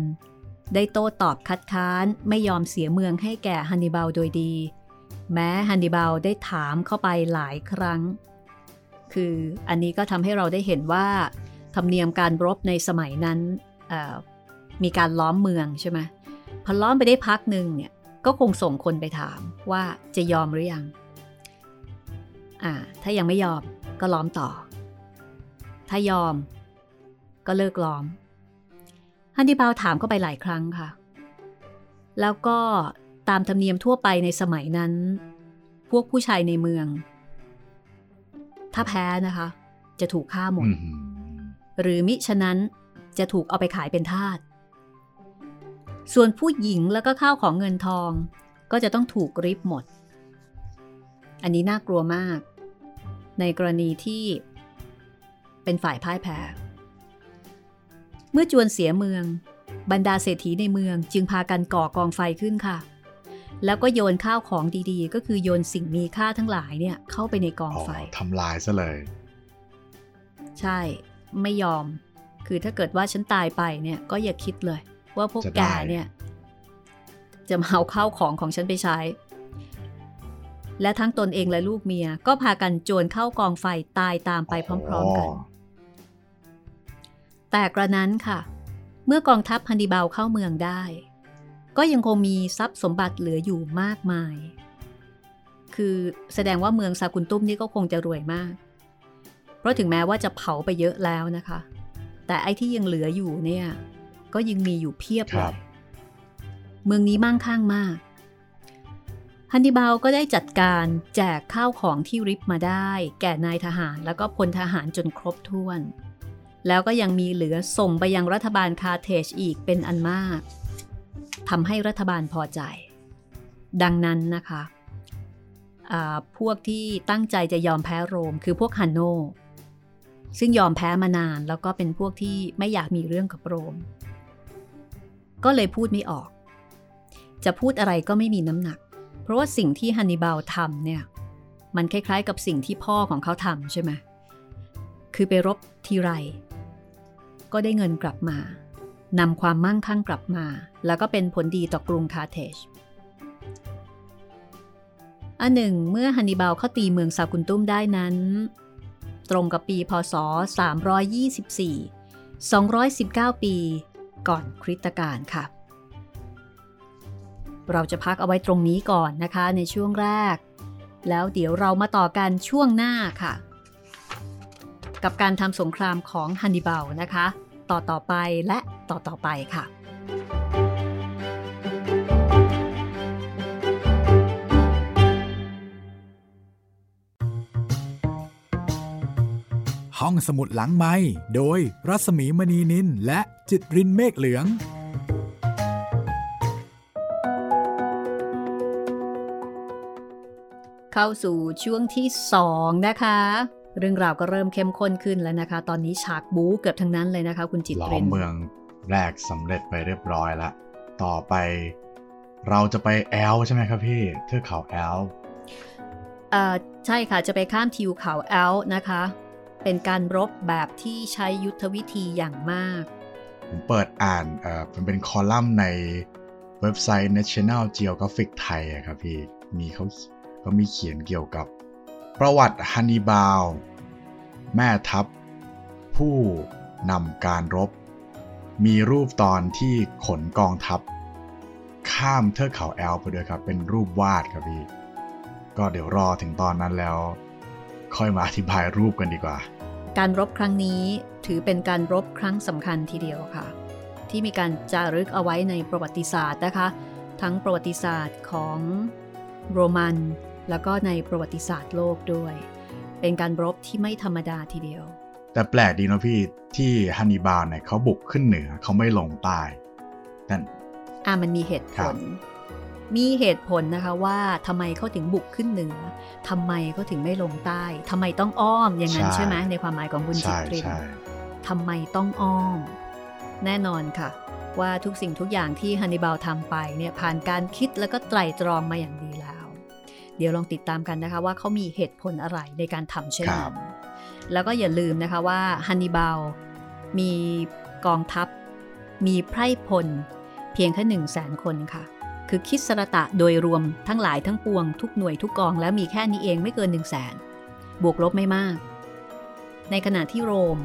ได้โต้ตอบคัดค้านไม่ยอมเสียเมืองให้แก่ฮันนิบาลโดยดี แม้ฮันนิบาลได้ถามเข้าไปหลายครั้ง คืออันนี้ก็ทำให้เราได้เห็นว่า ธรรมเนียมการรบในสมัยนั้นมีการล้อมเมืองใช่ไหมพอล้อมไปได้พักหนึ่งเนี่ยก็คงส่งคนไปถามว่าจะยอมหรือยังอ่าถ้ายังไม่ยอมก็ล้อมต่อ ถ้ายอม ก็เลิกล้อมฮันนิบาลถามเข้าไปหลายครั้งค่ะ แล้วก็ตามธรรมเนียมทั่วไปในสมัยนั้น พวกผู้ชายในเมือง ถ้าแพ้นะคะ จะถูกฆ่าหมด หรือมิฉะนั้นจะถูกเอาไปขายเป็นทาส ส่วนผู้หญิงแล้วก็ข้าวของเงินทอง ก็จะต้องถูกริบหมด อันนี้น่ากลัวมาก ในกรณีที่ เป็นฝ่ายพ่ายแพ้ เมื่อจวนเสียเมือง บรรดาเศรษฐีในเมืองจึงพากันก่อกองไฟขึ้นค่ะ แล้วก็โยนข้าวของดีๆ ก็คือโยนสิ่งมีค่าทั้งหลายเนี่ยเข้าไปในกองไฟทำลายซะเลย ใช่ไม่ยอม คือถ้าเกิดว่าฉันตายไปเนี่ยก็อย่าคิดเลย ว่าพวกแกเนี่ย จะมาเอาข้าวของของฉันไปใช้และทั้งตนเองและลูกเมียก็พากันโจรเข้ากองไฟตายตามไปพร้อม ๆ กัน แต่กระนั้นค่ะ เมื่อกองทัพฮันดิบาลเข้าเมืองได้ ก็ยังคงมีทรัพย์สมบัติเหลืออยู่มากมาย คือแสดงว่าเมืองซากุนตุ้มนี่ก็คงจะรวยมาก เพราะถึงแม้ว่าจะเผาไปเยอะแล้วนะคะ แต่ไอ้ที่ยังเหลืออยู่เนี่ย ก็ยังมีอยู่เพียบเลยเมืองนี้มั่งคั่งมากฮันนิบาลก็ได้จัดการแจกข้าวของที่ริบมาได้ แก่นายทหารแล้วก็พลทหารจนครบถ้วน แล้วก็ยังมีเหลือส่งไปยังรัฐบาลคาเทจอีกเป็นอันมากทำให้รัฐบาลพอใจ ดังนั้นนะคะพวกที่ตั้งใจจะยอมแพ้โรมคือพวกฮันโน ซึ่งยอมแพ้มานานแล้วก็เป็นพวกที่ไม่อยากมีเรื่องกับโรม ก็เลยพูดไม่ออก จะพูดอะไรก็ไม่มีน้ำหนัก เพราะว่าสิ่งที่ฮันนิบาลทำเนี่ย มันคล้ายๆกับสิ่งที่พ่อของเขาทำใช่ไหมคือไปรบทีไร ก็ได้เงินกลับมานำความมั่งคั่งกลับมา แล้วก็เป็นผลดีต่อกรุงคาเทจอันหนึ่ง เมื่อฮันนิบาลเข้าตีเมืองซากุนตุ้มได้นั้น ตรงกับปีพศ 324 219 ปีก่อนคริสตกาลค่ะ เราจะพักเอาไว้ตรงนี้ก่อนนะคะในช่วงแรก แล้วเดี๋ยวเรามาต่อกันช่วงหน้าค่ะ กับการทำสงครามของฮันนิบาลนะคะ ต่อต่อไปและต่อต่อไปค่ะห้องสมุดหลังไม้โดยรัสมีมณีนินและจิตรินเมฆเหลือง เข้าสู่ช่วงที่ 2 นะคะ เรื่องราวก็เริ่มเข้มข้นขึ้นแล้วนะคะ ตอนนี้ฉากบู๊เกือบทั้งนั้นเลยนะคะ คุณจิตเรนล้อมเมืองแรกสำเร็จไปเรียบร้อยแล้วต่อไปเราจะไปแอลป์ใช่ไหมครับพี่เทือกเขาแอลป์เอ่อใช่ค่ะจะไปข้ามทิวเขาแอลป์นะคะ เป็นการรบแบบที่ใช้ยุทธวิธีอย่างมาก ผมเปิดอ่านเอ่อมันเป็นคอลัมน์ในเว็บไซต์ National Geographic ไทยครับพี่มีเขาก็มีเขียนเกี่ยวกับ ประวัติฮันนิบาล แม่ทัพ ผู้นำการรบ มีรูปตอนที่ขนกองทัพ ข้ามเทือกเขาแอลไปด้วยครับ เป็นรูปวาดครับพี่ ก็เดี๋ยวรอถึงตอนนั้นแล้ว ค่อยมาอธิบายรูปกันดีกว่า การรบครั้งนี้ถือเป็นการรบครั้งสำคัญทีเดียวค่ะ ที่มีการจารึกเอาไว้ในประวัติศาสตร์นะคะ ทั้งประวัติศาสตร์ของโรมัน แล้วก็ในประวัติศาสตร์โลกด้วย เป็นการรบที่ไม่ธรรมดาทีเดียว แต่แปลกดีนะพี่ที่ฮันนิบาลเนี่ยเขาบุกขึ้นเหนือเขาไม่ลงใต้นั่นอ่ามันมีเหตุผล มีเหตุผลนะคะว่าทำไมเขาถึงบุกขึ้นเหนือทำไมเขาถึงไม่ลงใต้ทำไมต้องอ้อมอย่างนั้นใช่ไหมในความหมายของคุณจิตรินทำไมต้องอ้อม แน่นอนค่ะ ว่าทุกสิ่งทุกอย่างที่ฮันนิบาลทำไปเนี่ยผ่านการคิดแล้วก็ไตร่ตรองมาอย่างดีแล้ว เดี๋ยวลองติดตามกันนะคะว่าเขามีเหตุผลอะไรในการทำเช่นนั้นแล้วก็อย่าลืมนะคะว่าฮันนิบาลมีกองทัพ มีไพร่พล เพียงแค่หนึ่งแสนคนค่ะ คือคิดสระตะโดยรวมทั้งหลายทั้งปวงทุกหน่วยทุกกองแล้วมีแค่นี้เองไม่เกินหนึ่งแสนบวกลบไม่มาก ในขณะที่โรม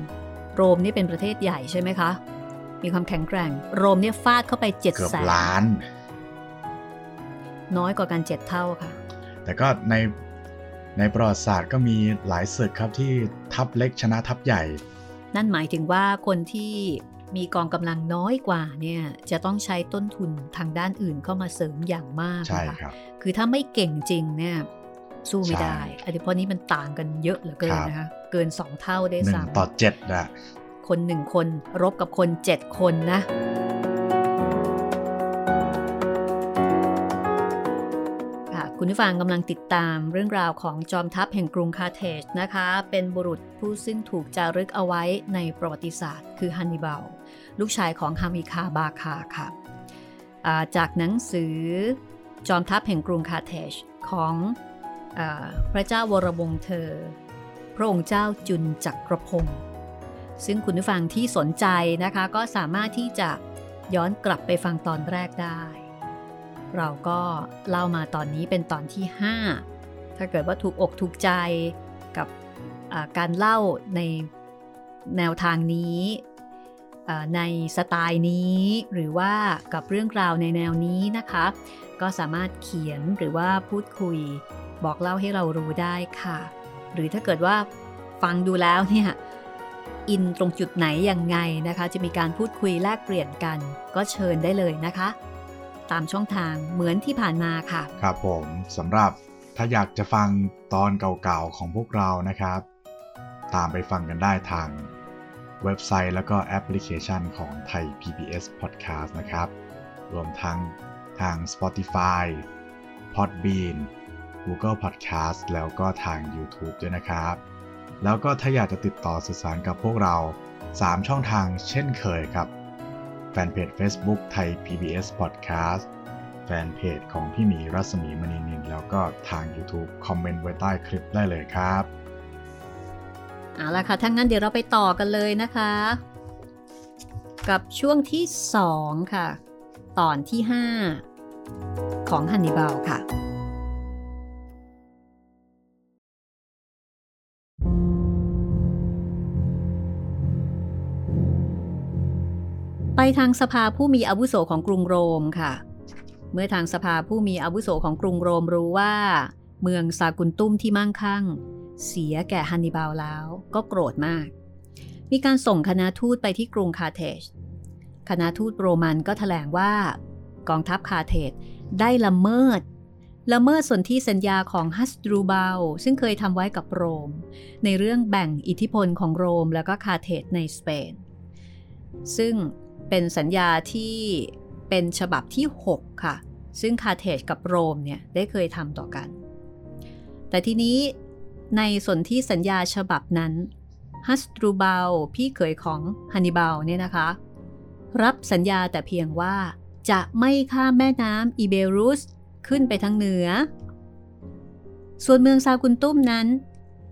โรมนี่เป็นประเทศใหญ่ใช่ไหมคะ มีความแข็งแกร่ง โรมเนี่ยฟาดเข้าไปเจ็ดแสนล้าน น้อยกว่ากันเจ็ดเท่าค่ะ แต่ก็ในในประวัติศาสตร์ก็มีหลายศึกครับที่ทัพเล็กชนะทัพใหญ่ นั่นหมายถึงว่าคนที่มีกองกำลังน้อยกว่าเนี่ยจะต้องใช้ต้นทุนทางด้านอื่นเข้ามาเสริมอย่างมากใช่ครับ คือถ้าไม่เก่งจริงเนี่ยสู้ไม่ได้อันนี้เพราะนี้มันต่างกันเยอะเหลือเกินนะคะเกินสองเท่าได้ซ้ำต่อเจ็ดอะคนหนึ่งคนรบกับคนเจ็ดคนนะ คุณผู้ฟังกำลังติดตามเรื่องราวของจอมทัพแห่งกรุงคาเทจนะคะ เป็นบุรุษผู้ซึ่งถูกจารึกเอาไว้ในประวัติศาสตร์ คือฮันนิบาล ลูกชายของฮามิคาบาคาค่ะจากหนังสือจอมทัพแห่งกรุงคาเทจของอพระเจ้าวรวงเธอ พระองค์เจ้าจุนจักรพงศ์ซึ่งคุณผู้ฟังที่สนใจนะคะ ก็สามารถที่จะย้อนกลับไปฟังตอนแรกได้ เราก็เล่ามาตอนนี้เป็นตอนที่ 5 ถ้าเกิดว่าถูกอกถูกใจกับการเล่าในแนวทางนี้ในสไตล์นี้หรือว่ากับเรื่องราวในแนวนี้นะคะ ก็สามารถเขียนหรือว่าพูดคุยบอกเล่าให้เรารู้ได้ค่ะ หรือถ้าเกิดว่าฟังดูแล้วเนี่ยอินตรงจุดไหนยังไงนะคะ จะมีการพูดคุยแลกเปลี่ยนกัน ก็เชิญได้เลยนะคะ ตามช่องทางเหมือนที่ผ่านมาค่ะ ครับผมสำหรับถ้าอยากจะฟังตอนเก่าๆของพวกเรานะครับ ตามไปฟังกันได้ทางเว็บไซต์แล้วก็แอปพลิเคชันของไทย PBS Podcast นะครับ รวมทั้งทาง Spotify Podbean Google Podcast แล้วก็ทาง YouTube ด้วยนะครับ แล้วก็ถ้าอยากจะติดต่อสื่อสารกับพวกเรา 3 ช่องทางเช่นเคยครับ แฟนเพจ Facebook ไทย PBS Podcast แฟนเพจของพี่หมีรัศมีมณีนิน แล้วก็ทาง YouTube คอมเมนต์ไว้ใต้คลิปได้เลยครับเอาละค่ะถ้างั้นเดี๋ยวเราไปต่อกันเลยนะคะ กับช่วงที่ 2 ค่ะ ตอนที่ 5 ของฮันนิบาลค่ะ ไปทางสภาผู้มีอาวุโสของกรุงโรมค่ะ เมื่อทางสภาผู้มีอาวุโสของกรุงโรมรู้ว่า เมืองซากุนตุ้มที่มั่งคั่ง เสียแก่ฮันนิบาลแล้วก็โกรธมาก มีการส่งคณะทูตไปที่กรุงคาเทจคณะทูตโรมันก็ถแถลงว่ากองทัพคาเทจได้ละเมิด ละเมิดส่วนที่สัญญาของฮัสตรูบาลซึ่งเคยทำไว้กับโรม ในเรื่องแบ่งอิทธิพลของโรมแล้วก็คาเทจในสเปน ซึ่ง เป็นสัญญาที่เป็นฉบับที่ 6 ค่ะ ซึ่งคาเทจกับโรมเนี่ยได้เคยทำต่อกัน แต่ทีนี้ในสนที่สัญญาฉบับนั้นฮัสตรูบาลพี่เขยของฮันนิบาลเนี่ยนะคะ รับสัญญาแต่เพียงว่าจะไม่ข้ามแม่น้ำอิเบรุสขึ้นไปทางเหนือ ส่วนเมืองซากุนตุ้มนั้น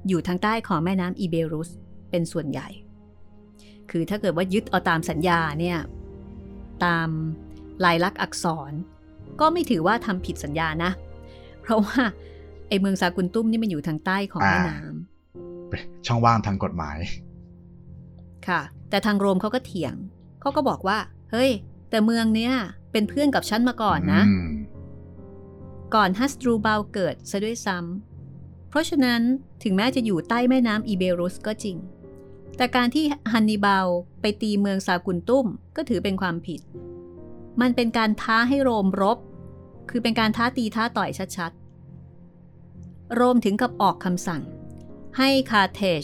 อยู่ทางใต้ของแม่น้ำอิเบรุสเป็นส่วนใหญ่ คือถ้าเกิดว่ายึดเอาตามสัญญาเนี่ยตามลายลักษณ์อักษร ก็ไม่ถือว่าทำผิดสัญญานะ เพราะว่าไอเมืองซากุนตุ้มนี่มันอยู่ทางใต้ของแม่น้ำช่องว่างทางกฎหมาย ค่ะ แต่ทางโรมเขาก็เถียงเขาก็บอกว่า เฮ้ย แต่เมืองเนี้ยเป็นเพื่อนกับฉันมาก่อนนะ ก่อนฮัสตรูบาลเกิดซะด้วยซ้ำเพราะฉะนั้นถึงแม้จะอยู่ใต้แม่น้ำอีเบรุสก็จริง แต่การที่ฮันนิบาลไปตีเมืองซากุนตุ้มก็ถือเป็นความผิด มันเป็นการท้าให้โรมรบ คือเป็นการท้าตีท้าต่อยชัดๆ โรมถึงกับออกคำสั่ง ให้คาเทจ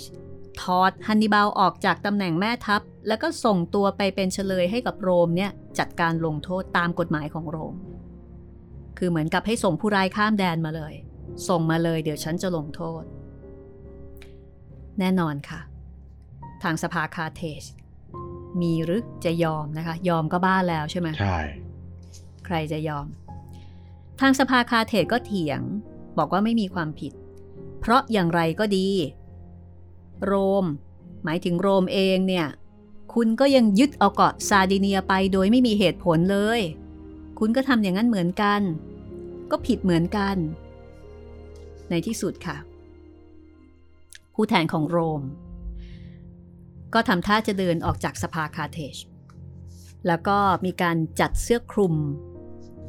ถอดฮันนิบาลออกจากตำแหน่งแม่ทัพ แล้วก็ส่งตัวไปเป็นเฉลยให้กับโรมเนี่ยจัดการลงโทษตามกฎหมายของโรม คือเหมือนกับให้ส่งผู้ร้ายข้ามแดนมาเลย ส่งมาเลยเดี๋ยวฉันจะลงโทษ แน่นอนค่ะ ทางสภาคาเทจมีหรือจะยอมนะคะ ยอมก็บ้าแล้วใช่ไหมใช่ ใครจะยอม ทางสภาคาเทจก็เถียง บอกว่าไม่มีความผิด เพราะอย่างไรก็ดี โรม หมายถึงโรมเองเนี่ย คุณก็ยังยึดเอาเกาะซาดิเนียไปโดยไม่มีเหตุผลเลย คุณก็ทำอย่างนั้นเหมือนกัน ก็ผิดเหมือนกัน ในที่สุดค่ะ ผู้แทนของโรม ก็ทำท่าจะเดินออกจากสภาคาเทจแล้วก็มีการจัดเสื้อคลุม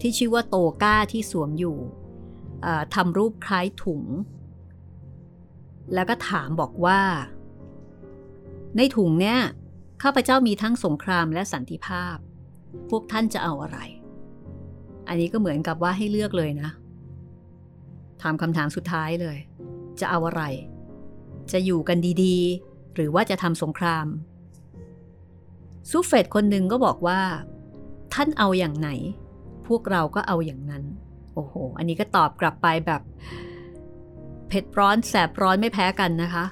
ที่ชื่อว่าโตก้าที่สวมอยู่ทำรูปคล้ายถุง แล้วก็ถามบอกว่า ในถุงเนี่ยข้าพเจ้ามีทั้งสงครามและสันติภาพ พวกท่านจะเอาอะไร อันนี้ก็เหมือนกับว่าให้เลือกเลยนะ ถามคำถามสุดท้ายเลย จะเอาอะไร จะอยู่กันดีๆ หรือว่าจะทำสงคราม ซูเฟตคนหนึ่งก็บอกว่า ท่านเอาอย่างไหน พวกเราก็เอาอย่างนั้น โอ้โห อันนี้ก็ตอบกลับไปแบบ เผ็ดร้อนแสบร้อนไม่แพ้กันนะคะ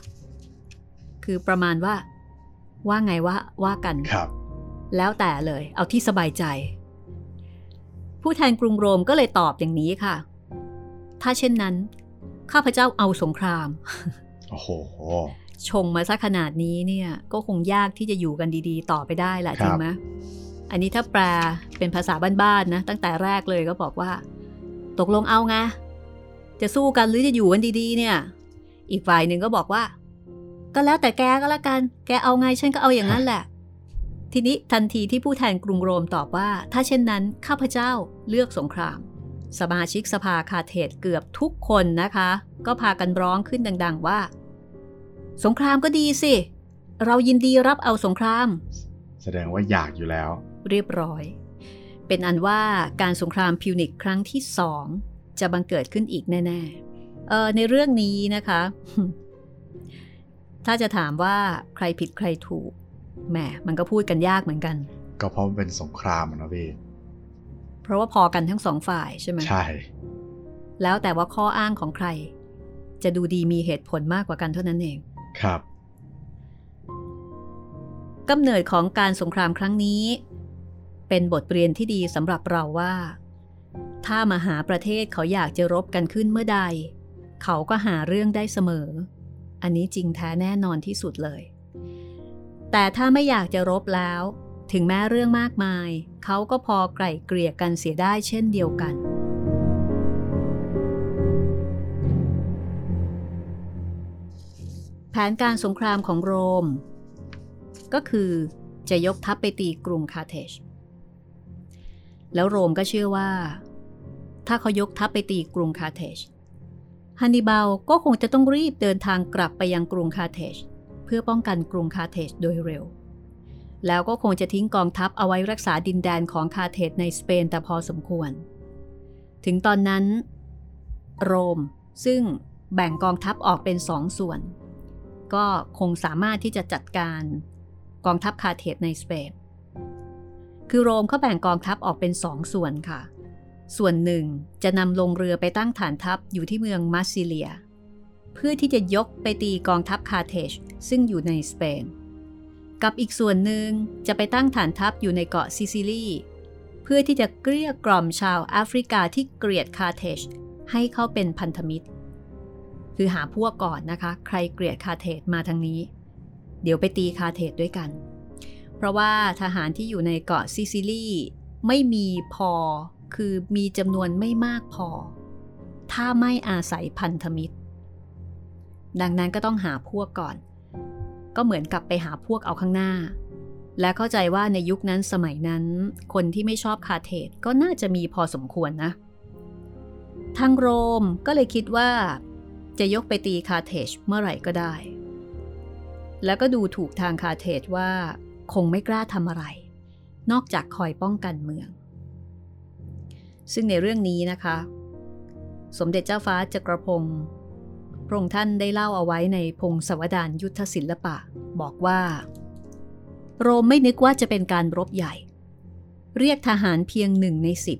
คือประมาณว่า ว่าไงว่าว่ากันครับ แล้วแต่เลย เอาที่สบายใจ ผู้แทนกรุงโรมก็เลยตอบอย่างนี้ค่ะ ถ้าเช่นนั้น ข้าพเจ้าเอาสงคราม โอ้โห ชงมาซะขนาดนี้เนี่ยก็คงยากที่จะอยู่กันดีๆ ต่อไปได้แหละครัจริบงไหมอันนี้ถ้าแปลเป็นภาษาบ้านๆนะ ตั้งแต่แรกเลยก็บอกว่า ตกลงเอาไงจะสู้กันหรือจะอยู่กันดีๆ เนี่ย อีกฝ่ายหนึ่งก็บอกว่า ก็แล้วแต่แกก็แล้วกัน แกเอาไงฉันก็เอาอย่างนั้นแหละ ทีนี้ทันทีที่ผู้แทนกรุงโรมตอบว่า ถ้าเช่นนั้นข้าพเจ้าเลือกสงคราม สมาชิกสภาคาเทศเกือบทุกคนนะคะ ก็พากันร้องขึ้นดัง ๆ ว่า สงครามก็ดีสิ เรายินดีรับเอาสงคราม แสดงว่าอยากอยู่แล้ว เรียบร้อย เป็นอันว่าการสงครามพิวนิกครั้งที่สองจะบังเกิดขึ้นอีกแน่ๆเออในเรื่องนี้นะคะ ถ้าจะถามว่าใครผิดใครถูก แหม มันก็พูดกันยากเหมือนกัน ก็เพราะมันเป็นสงครามอะเนาะพี่ เพราะว่าพอกันทั้งสองฝ่ายใช่ไหมใช่ แล้วแต่ว่าข้ออ้างของใคร จะดูดีมีเหตุผลมากกว่ากันเท่านั้นเอง ครับกำเนิดของการสงครามครั้งนี้ เป็นบทเรียนที่ดีสำหรับเราว่า ถ้ามหาประเทศเขาอยากจะรบกันขึ้นเมื่อใด เขาก็หาเรื่องได้เสมอ อันนี้จริงแท้แน่นอนที่สุดเลย แต่ถ้าไม่อยากจะรบแล้ว ถึงแม้เรื่องมากมาย เขาก็พอไกล่เกลี่ยกันเสียได้เช่นเดียวกัน แผนการสงครามของโรม ก็คือจะยกทัพไปตีกรุงคาเทจแล้วโรมก็เชื่อว่า ถ้าเขายกทัพไปตีกรุงคาเทจฮันนิบาลก็คงจะต้องรีบเดินทางกลับไปยังกรุงคาเทจเพื่อป้องกันกรุงคาเทจโดยเร็ว แล้วก็คงจะทิ้งกองทัพเอาไว้รักษาดินแดนของคาเทจในสเปนแต่พอสมควร ถึงตอนนั้น โรมซึ่งแบ่งกองทัพออกเป็นสองส่วน ก็คงสามารถที่จะจัดการกองทัพคาร์เธจในสเปนคือโรมเขาแบ่งกองทัพออกเป็นสองส่วนค่ะ ส่วนหนึ่งจะนำลงเรือไปตั้งฐานทัพอยู่ที่เมืองมาซิเลีย เพื่อที่จะยกไปตีกองทัพคาร์เธจซึ่งอยู่ในสเปน กับอีกส่วนหนึ่งจะไปตั้งฐานทัพอยู่ในเกาะซิซิลีเพื่อที่จะเกลี้ยกล่อมชาวแอฟริกาที่เกลียดคาร์เธจให้เข้าเป็นพันธมิตร คือหาพวกก่อนนะคะ ใครเกลียดคาร์เธจมาทางนี้ เดี๋ยวไปตีคาเธจด้วยกัน เพราะว่าทหารที่อยู่ในเกาะซิซิลีไม่มีพอ คือมีจำนวนไม่มากพอ ถ้าไม่อาศัยพันธมิตร ดังนั้นก็ต้องหาพวกก่อน ก็เหมือนกับไปหาพวกเอาข้างหน้า และเข้าใจว่าในยุคนั้นสมัยนั้น คนที่ไม่ชอบคาเทจก็น่าจะมีพอสมควรนะ ทางโรมก็เลยคิดว่า จะยกไปตีคาเทจเมื่อไหร่ก็ได้ แล้วก็ดูถูกทางคาเทจว่า คงไม่กล้าทำอะไร นอกจากคอยป้องกันเมือง ซึ่งในเรื่องนี้นะคะ สมเด็จเจ้าฟ้าจักรพงศ์พระองค์ท่านได้เล่าเอาไว้ในพงศวดารยุทธศิลปะ บอกว่า โรมไม่นึกว่าจะเป็นการรบใหญ่ เรียกทหารเพียงหนึ่งในสิบ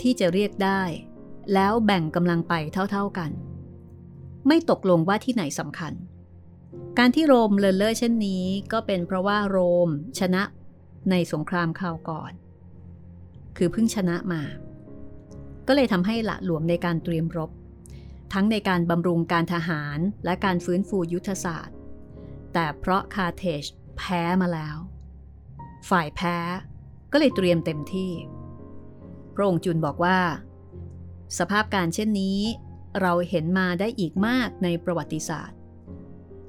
ที่จะเรียกได้ แล้วแบ่งกำลังไปเท่าๆกัน ไม่ตกลงว่าที่ไหนสำคัญ การที่โรมเลินเล่อเช่นนี้ก็เป็นเพราะว่าโรมชนะในสงครามคราวก่อน คือเพิ่งชนะมา ก็เลยทำให้ละหลวมในการเตรียมรบ ทั้งในการบำรุงการทหารและการฟื้นฟูยุทธศาสตร์ แต่เพราะคาร์เทจแพ้มาแล้ว ฝ่ายแพ้ก็เลยเตรียมเต็มที่ พระองค์จุนบอกว่า สภาพการเช่นนี้ เราเห็นมาได้อีกมากในประวัติศาสตร์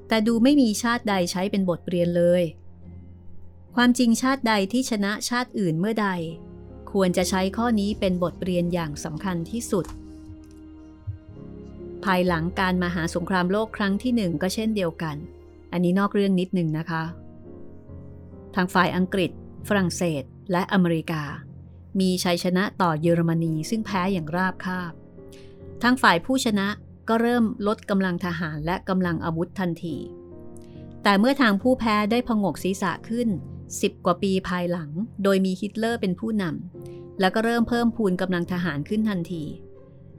แต่ดูไม่มีชาติใดใช้เป็นบทเรียนเลย ความจริงชาติใดที่ชนะชาติอื่นเมื่อใด ควรจะใช้ข้อนี้เป็นบทเรียนอย่างสำคัญที่สุด ภายหลังการมหาสงครามโลกครั้งที่หนึ่งก็เช่นเดียวกัน อันนี้นอกเรื่องนิดหนึ่งนะคะ ทางฝ่ายอังกฤษ ฝรั่งเศส และอเมริกา มีชัยชนะต่อเยอรมนีซึ่งแพ้อย่างราบคาบ ทางฝ่ายผู้ชนะก็เริ่มลดกำลังทหารและกำลังอาวุธทันที แต่เมื่อทางผู้แพ้ได้พงกศีรษะขึ้น 10 กว่าปีภายหลัง โดยมีฮิตเลอร์เป็นผู้นำ แล้วก็เริ่มเพิ่มพูนกำลังทหารขึ้นทันที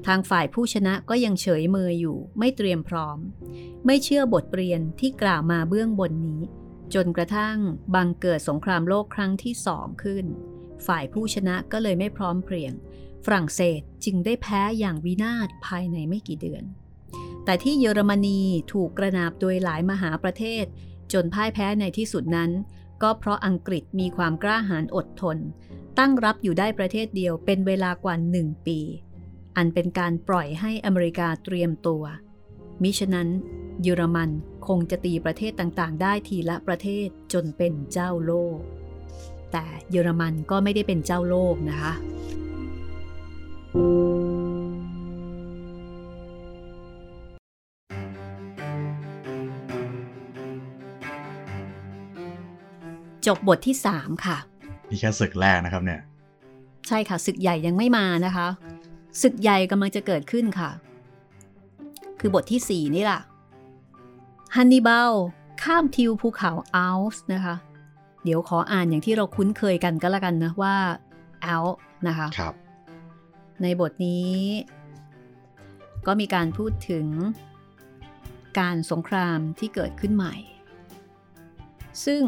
ทางฝ่ายผู้ชนะก็ยังเฉยเมยอยู่ ไม่เตรียมพร้อม ไม่เชื่อบทเรียนที่กล่าวมาเบื้องบนนี้ จนกระทั่งบังเกิดสงครามโลกครั้งที่สองขึ้น ฝ่ายผู้ชนะก็เลยไม่พร้อมเพรียง ฝรั่งเศสจึงได้แพ้อย่างวินาศภายในไม่กี่เดือน แต่ที่เยอรมนีถูกกระนาบโดยหลายมหาประเทศ จนพ่ายแพ้ในที่สุดนั้น ก็เพราะอังกฤษมีความกล้าหาญอดทน ตั้งรับอยู่ได้ประเทศเดียวเป็นเวลากว่าหนึ่งปี อันเป็นการปล่อยให้อเมริกาเตรียมตัว มิฉะนั้น เยอรมันคงจะตีประเทศต่างๆ ได้ทีละประเทศจนเป็นเจ้าโลก แต่เยอรมันก็ไม่ได้เป็นเจ้าโลกนะคะ จบบทที่ 3 ค่ะ นี่แค่ศึกแรกนะครับเนี่ย ใช่ค่ะศึกใหญ่ยังไม่มานะคะศึกใหญ่กำลังจะเกิดขึ้นค่ะ คือบทที่ 4 นี่แหละฮันนิบาลข้ามทิวภูเขาอัลส์นะคะ เดี๋ยวขออ่านอย่างที่เราคุ้นเคยกันก็แล้วกันนะว่าอัลนะคะครับ ในบทนี้ ก็มีการพูดถึง การสงครามที่เกิดขึ้นใหม่ ซึ่ง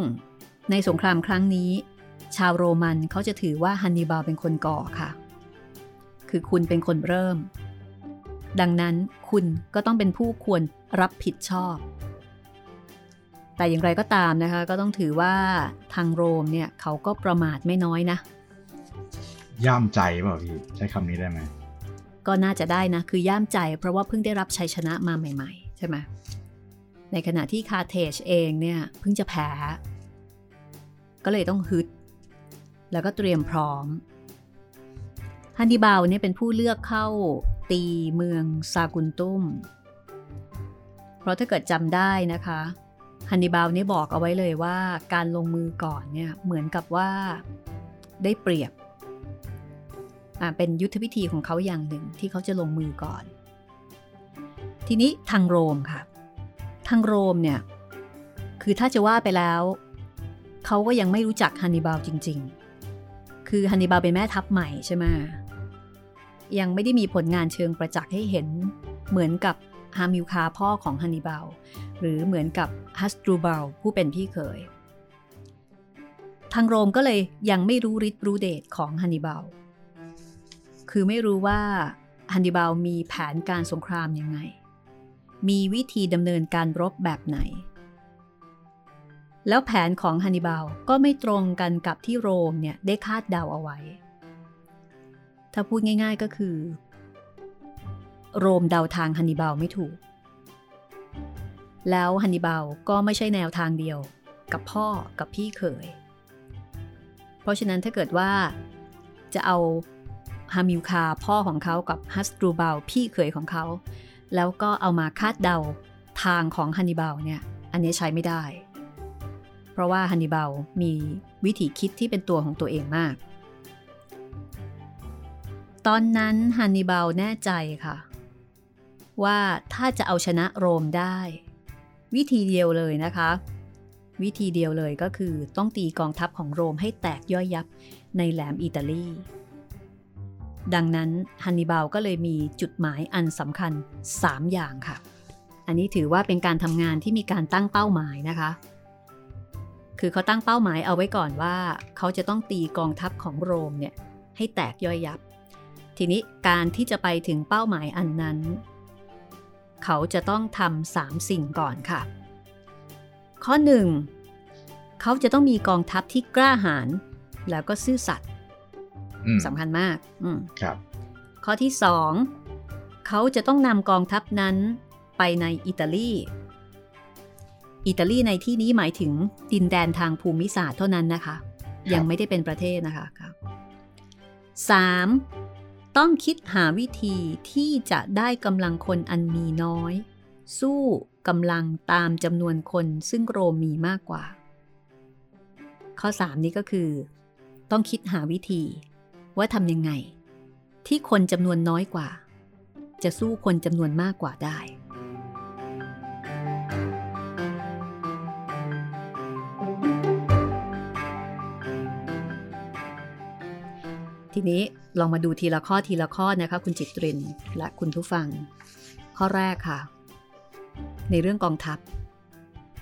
ในสงครามครั้งนี้ ชาวโรมันเขาจะถือว่าฮันนิบาลเป็นคนก่อค่ะ คือคุณเป็นคนเริ่ม ดังนั้นคุณก็ต้องเป็นผู้ควรรับผิดชอบ แต่อย่างไรก็ตามนะคะ ก็ต้องถือว่าทางโรมเนี่ยเขาก็ประมาทไม่น้อยนะ ย่ามใจเปล่าพี่ใช้คำนี้ได้ไหมก็น่าจะได้นะ คือย่ามใจ เพราะว่าเพิ่งได้รับชัยชนะมาใหม่ ๆ ใช่ไหมในขณะที่คาเทจเองเนี่ยเพิ่งจะแพ้ ก็เลยต้องฮึด แล้วก็เตรียมพร้อมฮันนิบาลเนี่ยเป็นผู้เลือกเข้าตีเมืองซากุนตุ้ม เพราะถ้าเกิดจำได้นะคะฮันนิบาลเนี่ยบอกเอาไว้เลยว่าการลงมือก่อนเนี่ยเหมือนกับว่าได้เปรียบ เป็นยุทธวิธีของเขาอย่างหนึ่งที่เขาจะลงมือก่อน ทีนี้ทางโรมค่ะ ทางโรมเนี่ย คือถ้าจะว่าไปแล้ว เขาก็ยังไม่รู้จักฮันนิบาลจริง ๆ คือฮันนิบาลเป็นแม่ทัพใหม่ใช่ไหมยังไม่ได้มีผลงานเชิงประจักษ์ให้เห็นเหมือนกับฮามิลคาพ่อของฮันนิบาล หรือเหมือนกับฮัสตรูบาลผู้เป็นพี่เขย ทางโรมก็เลยยังไม่รู้ฤทธิ์รู้เดชของฮันนิบาล คือไม่รู้ว่าฮันนิบาลมีแผนการสงครามยังไง มีวิธีดำเนินการรบแบบไหน แล้วแผนของฮันนิบาลก็ไม่ตรงกันกับที่โรมเนี่ยได้คาดเดาเอาไว้ ถ้าพูดง่ายๆก็คือ โรมเดาทางฮันนิบาลไม่ถูก แล้วฮันนิบาลก็ไม่ใช่แนวทางเดียวกับพ่อกับพี่เขย เพราะฉะนั้นถ้าเกิดว่าจะเอา ฮามิลคาพ่อของเขากับฮัสตรูเบลพี่เขยของเขา แล้วก็เอามาคาดเดาทางของฮันนิบาลเนี่ยอันนี้ใช้ไม่ได้ เพราะว่าฮันนิบาลมีวิธีคิดที่เป็นตัวของตัวเองมาก ตอนนั้นฮันนิบาลแน่ใจค่ะ ว่าถ้าจะเอาชนะโรมได้ วิธีเดียวเลยนะคะวิธีเดียวเลยก็คือต้องตีกองทัพของโรมให้แตกย่อยยับในแหลมอิตาลี ดังนั้นฮันนิบาลก็เลยมีจุดหมายอันสำคัญ 3 อย่างค่ะ อันนี้ถือว่าเป็นการทำงานที่มีการตั้งเป้าหมายนะคะ คือเขาตั้งเป้าหมายเอาไว้ก่อนว่าเขาจะต้องตีกองทัพของโรมเนี่ยให้แตกย่อยยับ ทีนี้การที่จะไปถึงเป้าหมายอันนั้น เขาจะต้องทำสามสิ่งก่อนค่ะ ข้อ 1. เขาจะต้องมีกองทัพที่กล้าหาญแล้วก็ซื่อสัตย์ สำคัญมากอืมครับ ข้อที่2เขาจะต้องนำกองทัพนั้นไปในอิตาลี อิตาลีในที่นี้หมายถึงดินแดนทางภูมิศาสตร์เท่านั้นนะคะ ยังไม่ได้เป็นประเทศนะคะครับ 3. ต้องคิดหาวิธีที่จะได้กำลังคนอันมีน้อย สู้กำลังตามจำนวนคนซึ่งโรมมีมากกว่า ข้อ 3 นี้ก็คือ ต้องคิดหาวิธี ว่าทำยังไง ที่คนจำนวนน้อยกว่า จะสู้คนจำนวนมากกว่าได้ ทีนี้ลองมาดูทีละข้อทีละข้อนะคะ คุณจิตรินและคุณผู้ฟัง ข้อแรกค่ะ ในเรื่องกองทัพ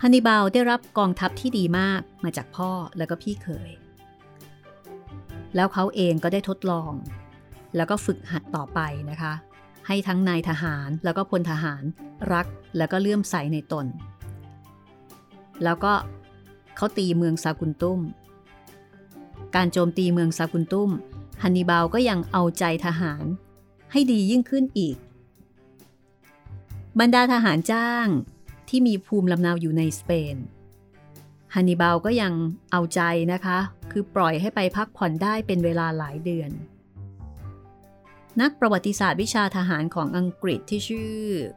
ฮันนิบาลได้รับกองทัพที่ดีมากมาจากพ่อและก็พี่เขย แล้วเขาเองก็ได้ทดลอง แล้วก็ฝึกหัดต่อไปนะคะ ให้ทั้งนายทหารแล้วก็พลทหารรักแล้วก็เลื่อมใสในตน แล้วก็เขาตีเมืองซากุนตุ้ม การโจมตีเมืองซากุนตุ้มฮันนิบาลก็ยังเอาใจทหารให้ดียิ่งขึ้นอีก บรรดาทหารจ้างที่มีภูมิลำเนาอยู่ในสเปนฮันนิบาลก็ยังเอาใจนะคะ คือปล่อยให้ไปพักผ่อนได้เป็นเวลาหลายเดือน นักประวัติศาสตร์วิชาทหารของอังกฤษที่ชื่อ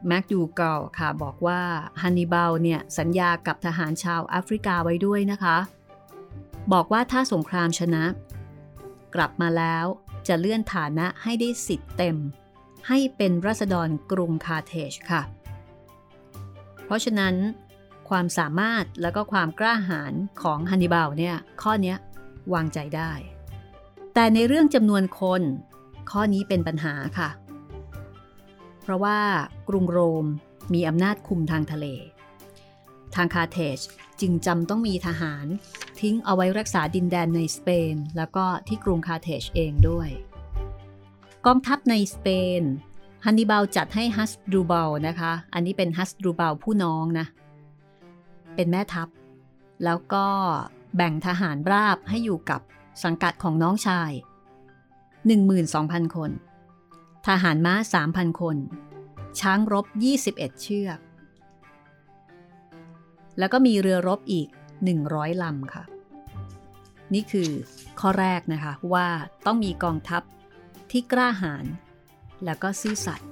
แม็กดูเกลค่ะบอกว่าฮันนิบาลเนี่ยสัญญากับทหารชาวแอฟริกาไว้ด้วยนะคะ บอกว่าถ้าสงครามชนะ กลับมาแล้วจะเลื่อนฐานะให้ได้สิทธิ์เต็ม ให้เป็นรัษฎรกรุงคาเทจค่ะ เพราะฉะนั้นความสามารถและก็ความกล้าหาญของฮันนิบาลเนี่ยข้อนี้ วางใจได้ แต่ในเรื่องจำนวนคน ข้อนี้เป็นปัญหาค่ะ เพราะว่ากรุงโรมมีอำนาจคุมทางทะเล ทางคาเทจจึงจำต้องมีทหารทิ้งเอาไว้รักษาดินแดนในสเปน แล้วก็ที่กรุงคาเทจเองด้วย กองทัพในสเปนฮันนิบาลจัดให้ฮัสดูเบลนะคะ อันนี้เป็นฮัสดูเบลผู้น้องนะ เป็นแม่ทัพ แล้วก็ แบ่งทหารราบให้อยู่กับสังกัดของน้องชาย 12,000 คน ทหารม้า 3,000 คน ช้างรบ 21 เชือก แล้วก็มีเรือรบอีก 100 ลำค่ะ นี่คือข้อแรกนะคะว่าต้องมีกองทัพที่กล้าหาญแล้วก็ซื่อสัตย์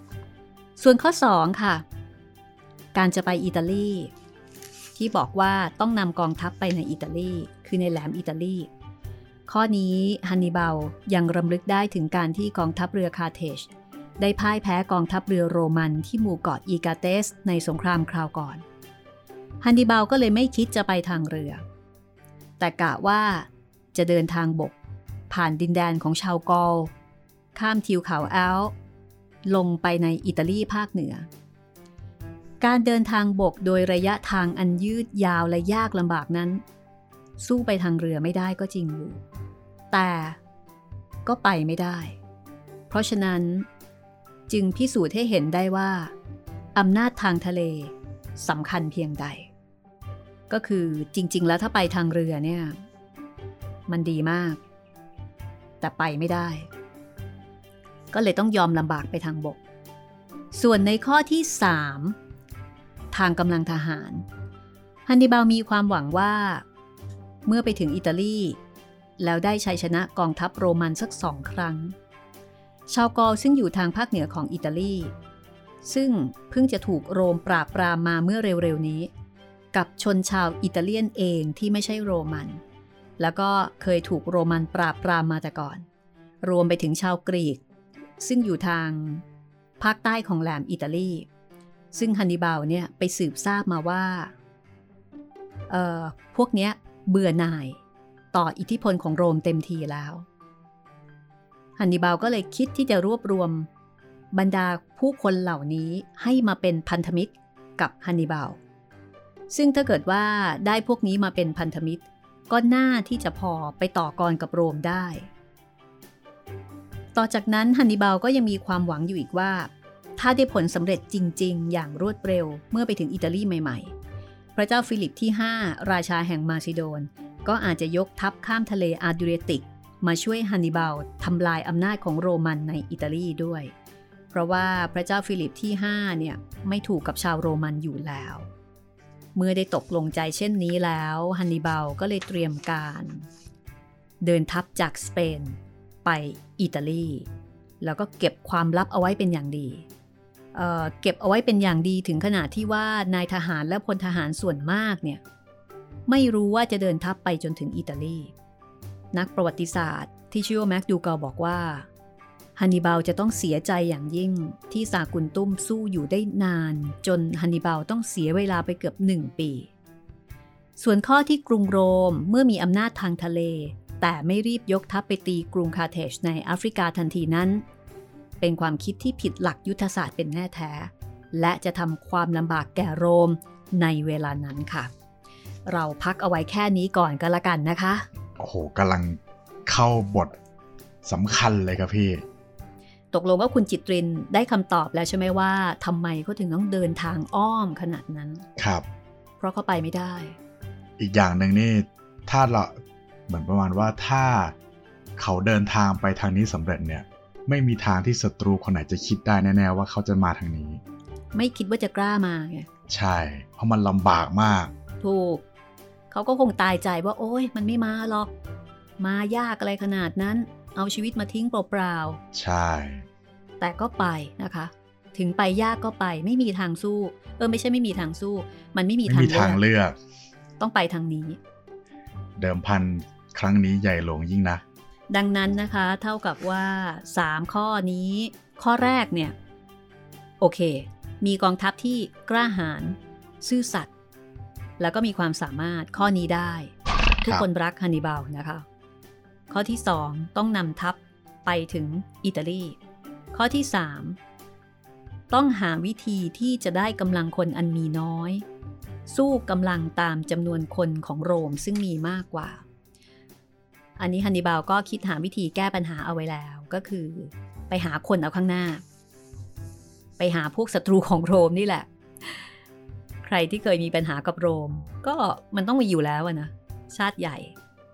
ส่วนข้อ 2 ค่ะ การจะไปอิตาลีที่บอกว่าต้องนำกองทัพไปในอิตาลี คือในแหลมอิตาลี ข้อนี้ฮันนิบาลยังรำลึกได้ถึงการที่กองทัพเรือคาเทจได้พ่ายแพ้กองทัพเรือโรมันที่หมู่เกาะอีกาเตส ในสงครามคราวก่อน ฮันนิบาลก็เลยไม่คิดจะไปทางเรือ แต่กะว่าจะเดินทางบก ผ่านดินแดนของชาวกอล ข้ามทิวเขาแอลลงไปในอิตาลีภาคเหนือ การเดินทางบกโดยระยะทางอันยืดยาวและยากลำบากนั้น สู้ไปทางเรือไม่ได้ก็จริงอยู่ แต่ก็ไปไม่ได้ เพราะฉะนั้นจึงพิสูจน์ให้เห็นได้ว่าอำนาจทางทะเลสำคัญเพียงใด ก็คือจริง ๆ แล้วถ้าไปทางเรือเนี่ย มันดีมาก แต่ไปไม่ได้ ก็เลยต้องยอมลำบากไปทางบก ส่วนในข้อที่ 3 ทางกำลังทหาร ฮันนิบาลมีความหวังว่า เมื่อไปถึงอิตาลี แล้วได้ชัยชนะกองทัพโรมันสักสองครั้ง ชาวกอลซึ่งอยู่ทางภาคเหนือของอิตาลี ซึ่งเพิ่งจะถูกโรมปราบปรามมาเมื่อเร็วๆนี้ กับชนชาวอิตาเลียนเองที่ไม่ใช่โรมัน แล้วก็เคยถูกโรมันปราบปรามมาแต่ก่อน รวมไปถึงชาวกรีก ซึ่งอยู่ทางภาคใต้ของแหลมอิตาลี ซึ่งฮันนิบาลเนี่ยไปสืบทราบมาว่าเอ่อพวกเนี้ย เบื่อหน่าย ต่ออิทธิพลของโรมเต็มทีแล้ว ฮันนิบาลก็เลยคิดที่จะรวบรวม บรรดาผู้คนเหล่านี้ให้มาเป็นพันธมิตรกับฮันนิบาล ซึ่งถ้าเกิดว่าได้พวกนี้มาเป็นพันธมิตร ก็น่าที่จะพอไปต่อกรกับโรมได้ ต่อจากนั้นฮันนิบาลก็ยังมีความหวังอยู่อีกว่า ถ้าได้ผลสำเร็จจริง ๆ อย่างรวดเร็วเมื่อไปถึงอิตาลีใหม่ ๆ พระเจ้าฟิลิปที่ 5 ราชาแห่งมาซิโดน ก็อาจจะยกทัพข้ามทะเลอาดูเรติก มาช่วยฮันนิบาลทำลายอำนาจของโรมันในอิตาลีด้วย เพราะว่าพระเจ้าฟิลิปที่ 5 เนี่ยไม่ถูกกับชาวโรมันอยู่แล้ว เมื่อได้ตกลงใจเช่นนี้แล้วฮันนิบาลก็เลยเตรียมการ เดินทัพจากสเปน ไปอิตาลี แล้วก็เก็บความลับเอาไว้เป็นอย่างดี เเก็บเอาไว้เป็นอย่างดีถึงขนาดที่ว่านายทหารและพลทหารส่วนมากเนี่ยไม่รู้ว่าจะเดินทัพไปจนถึงอิตาลี นักประวัติศาสตร์ที่ชื่อว่าแม็กดูกาบอกว่าฮันนิบาลจะต้องเสียใจอย่างยิ่งที่สากุลตุ้มสู้อยู่ได้นาน จนฮันนิบาลต้องเสียเวลาไปเกือบหนึ่งปี ส่วนข้อที่กรุงโรมเมื่อมีอำนาจทางทะเล แต่ไม่รีบยกทัพไปตีกรุงคาเทจในแอฟริกาทันทีนั้น เป็นความคิดที่ผิดหลักยุทธศาสตร์เป็นแน่แท้ และจะทำความลำบากแก่โรมในเวลานั้นค่ะ เราพักเอาไว้แค่นี้ก่อนก็แล้วกันนะคะ โอ้โหกำลังเข้าบทสำคัญเลยครับพี่ ตกลงว่าคุณจิตรินได้คำตอบแล้วใช่ไหมว่าทำไมเขาถึงต้องเดินทางอ้อมขนาดนั้น ครับ เพราะเขาไปไม่ได้ อีกอย่างหนึ่งนี่ถ้าเราเหมือนประมาณว่าถ้าเขาเดินทางไปทางนี้สำเร็จเนี่ย ไม่มีทางที่ศัตรูคนไหนจะคิดได้แน่ๆว่าเขาจะมาทางนี้ ไม่คิดว่าจะกล้ามาไงใช่ เพราะมันลำบากมาก ถูก เขาก็คงตายใจว่า โอ้ยมันไม่มาหรอก มายากอะไรขนาดนั้น เอาชีวิตมาทิ้งเปล่าใช่ๆแต่ก็ไปนะคะ ถึงไปยากก็ไป ไม่มีทางสู้ เออไม่ใช่ไม่มีทางสู้ มันไม่มีไม่มีทางเลือก ต้องไปทางนี้ เดิมพันครั้งนี้ใหญ่หลวงยิ่งนะ ดังนั้นนะคะเท่ากับว่า 3 ข้อนี้ ข้อแรกเนี่ย โอเค มีกองทัพที่กล้าหาญซื่อสัตย์แล้วก็มีความสามารถข้อนี้ได้ ทุกคนรักฮันนิบาลนะคะ ข้อที่ 2 ต้องนำทัพไปถึงอิตาลี ข้อที่ 3 ต้องหาวิธีที่จะได้กำลังคนอันมีน้อย สู้กำลังตามจำนวนคนของโรมซึ่งมีมากกว่า อันนี้ฮันนิบาลก็คิดหาวิธีแก้ปัญหาเอาไว้แล้วก็คือ ไปหาคนเอาข้างหน้า ไปหาพวกศัตรูของโรมนี่แหละ ใครที่เคยมีปัญหากับโรม ก็มันต้องมีอยู่แล้วอะนะชาติใหญ่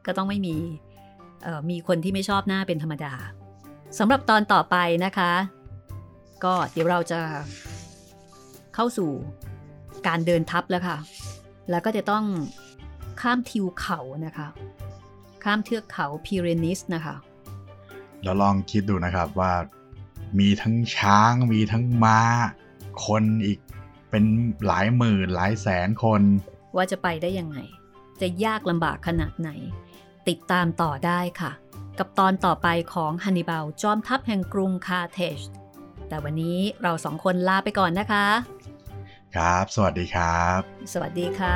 ก็ต้องไม่มีมีคนที่ไม่ชอบหน้าเป็นธรรมดาสำหรับตอนต่อไปนะคะ ก็เดี๋ยวเราจะเข้าสู่การเดินทัพแล้วค่ะ แล้วก็จะต้องข้ามทิวเขานะคะ ข้ามเทือกเขาพีเรนิสนะคะแล้วลองคิดดูนะครับว่ามีทั้งช้างมีทั้งม้า คนอีกเป็นหลายหมื่นหลายแสนคน ว่าจะไปได้ยังไง จะยากลำบากขนาดไหน ติดตามต่อได้ค่ะ กับตอนต่อไปของฮันนิบาลจอมทัพแห่งกรุงคาเทจแต่วันนี้เราสองคนลาไปก่อนนะคะ ครับ สวัสดีครับ สวัสดีค่ะ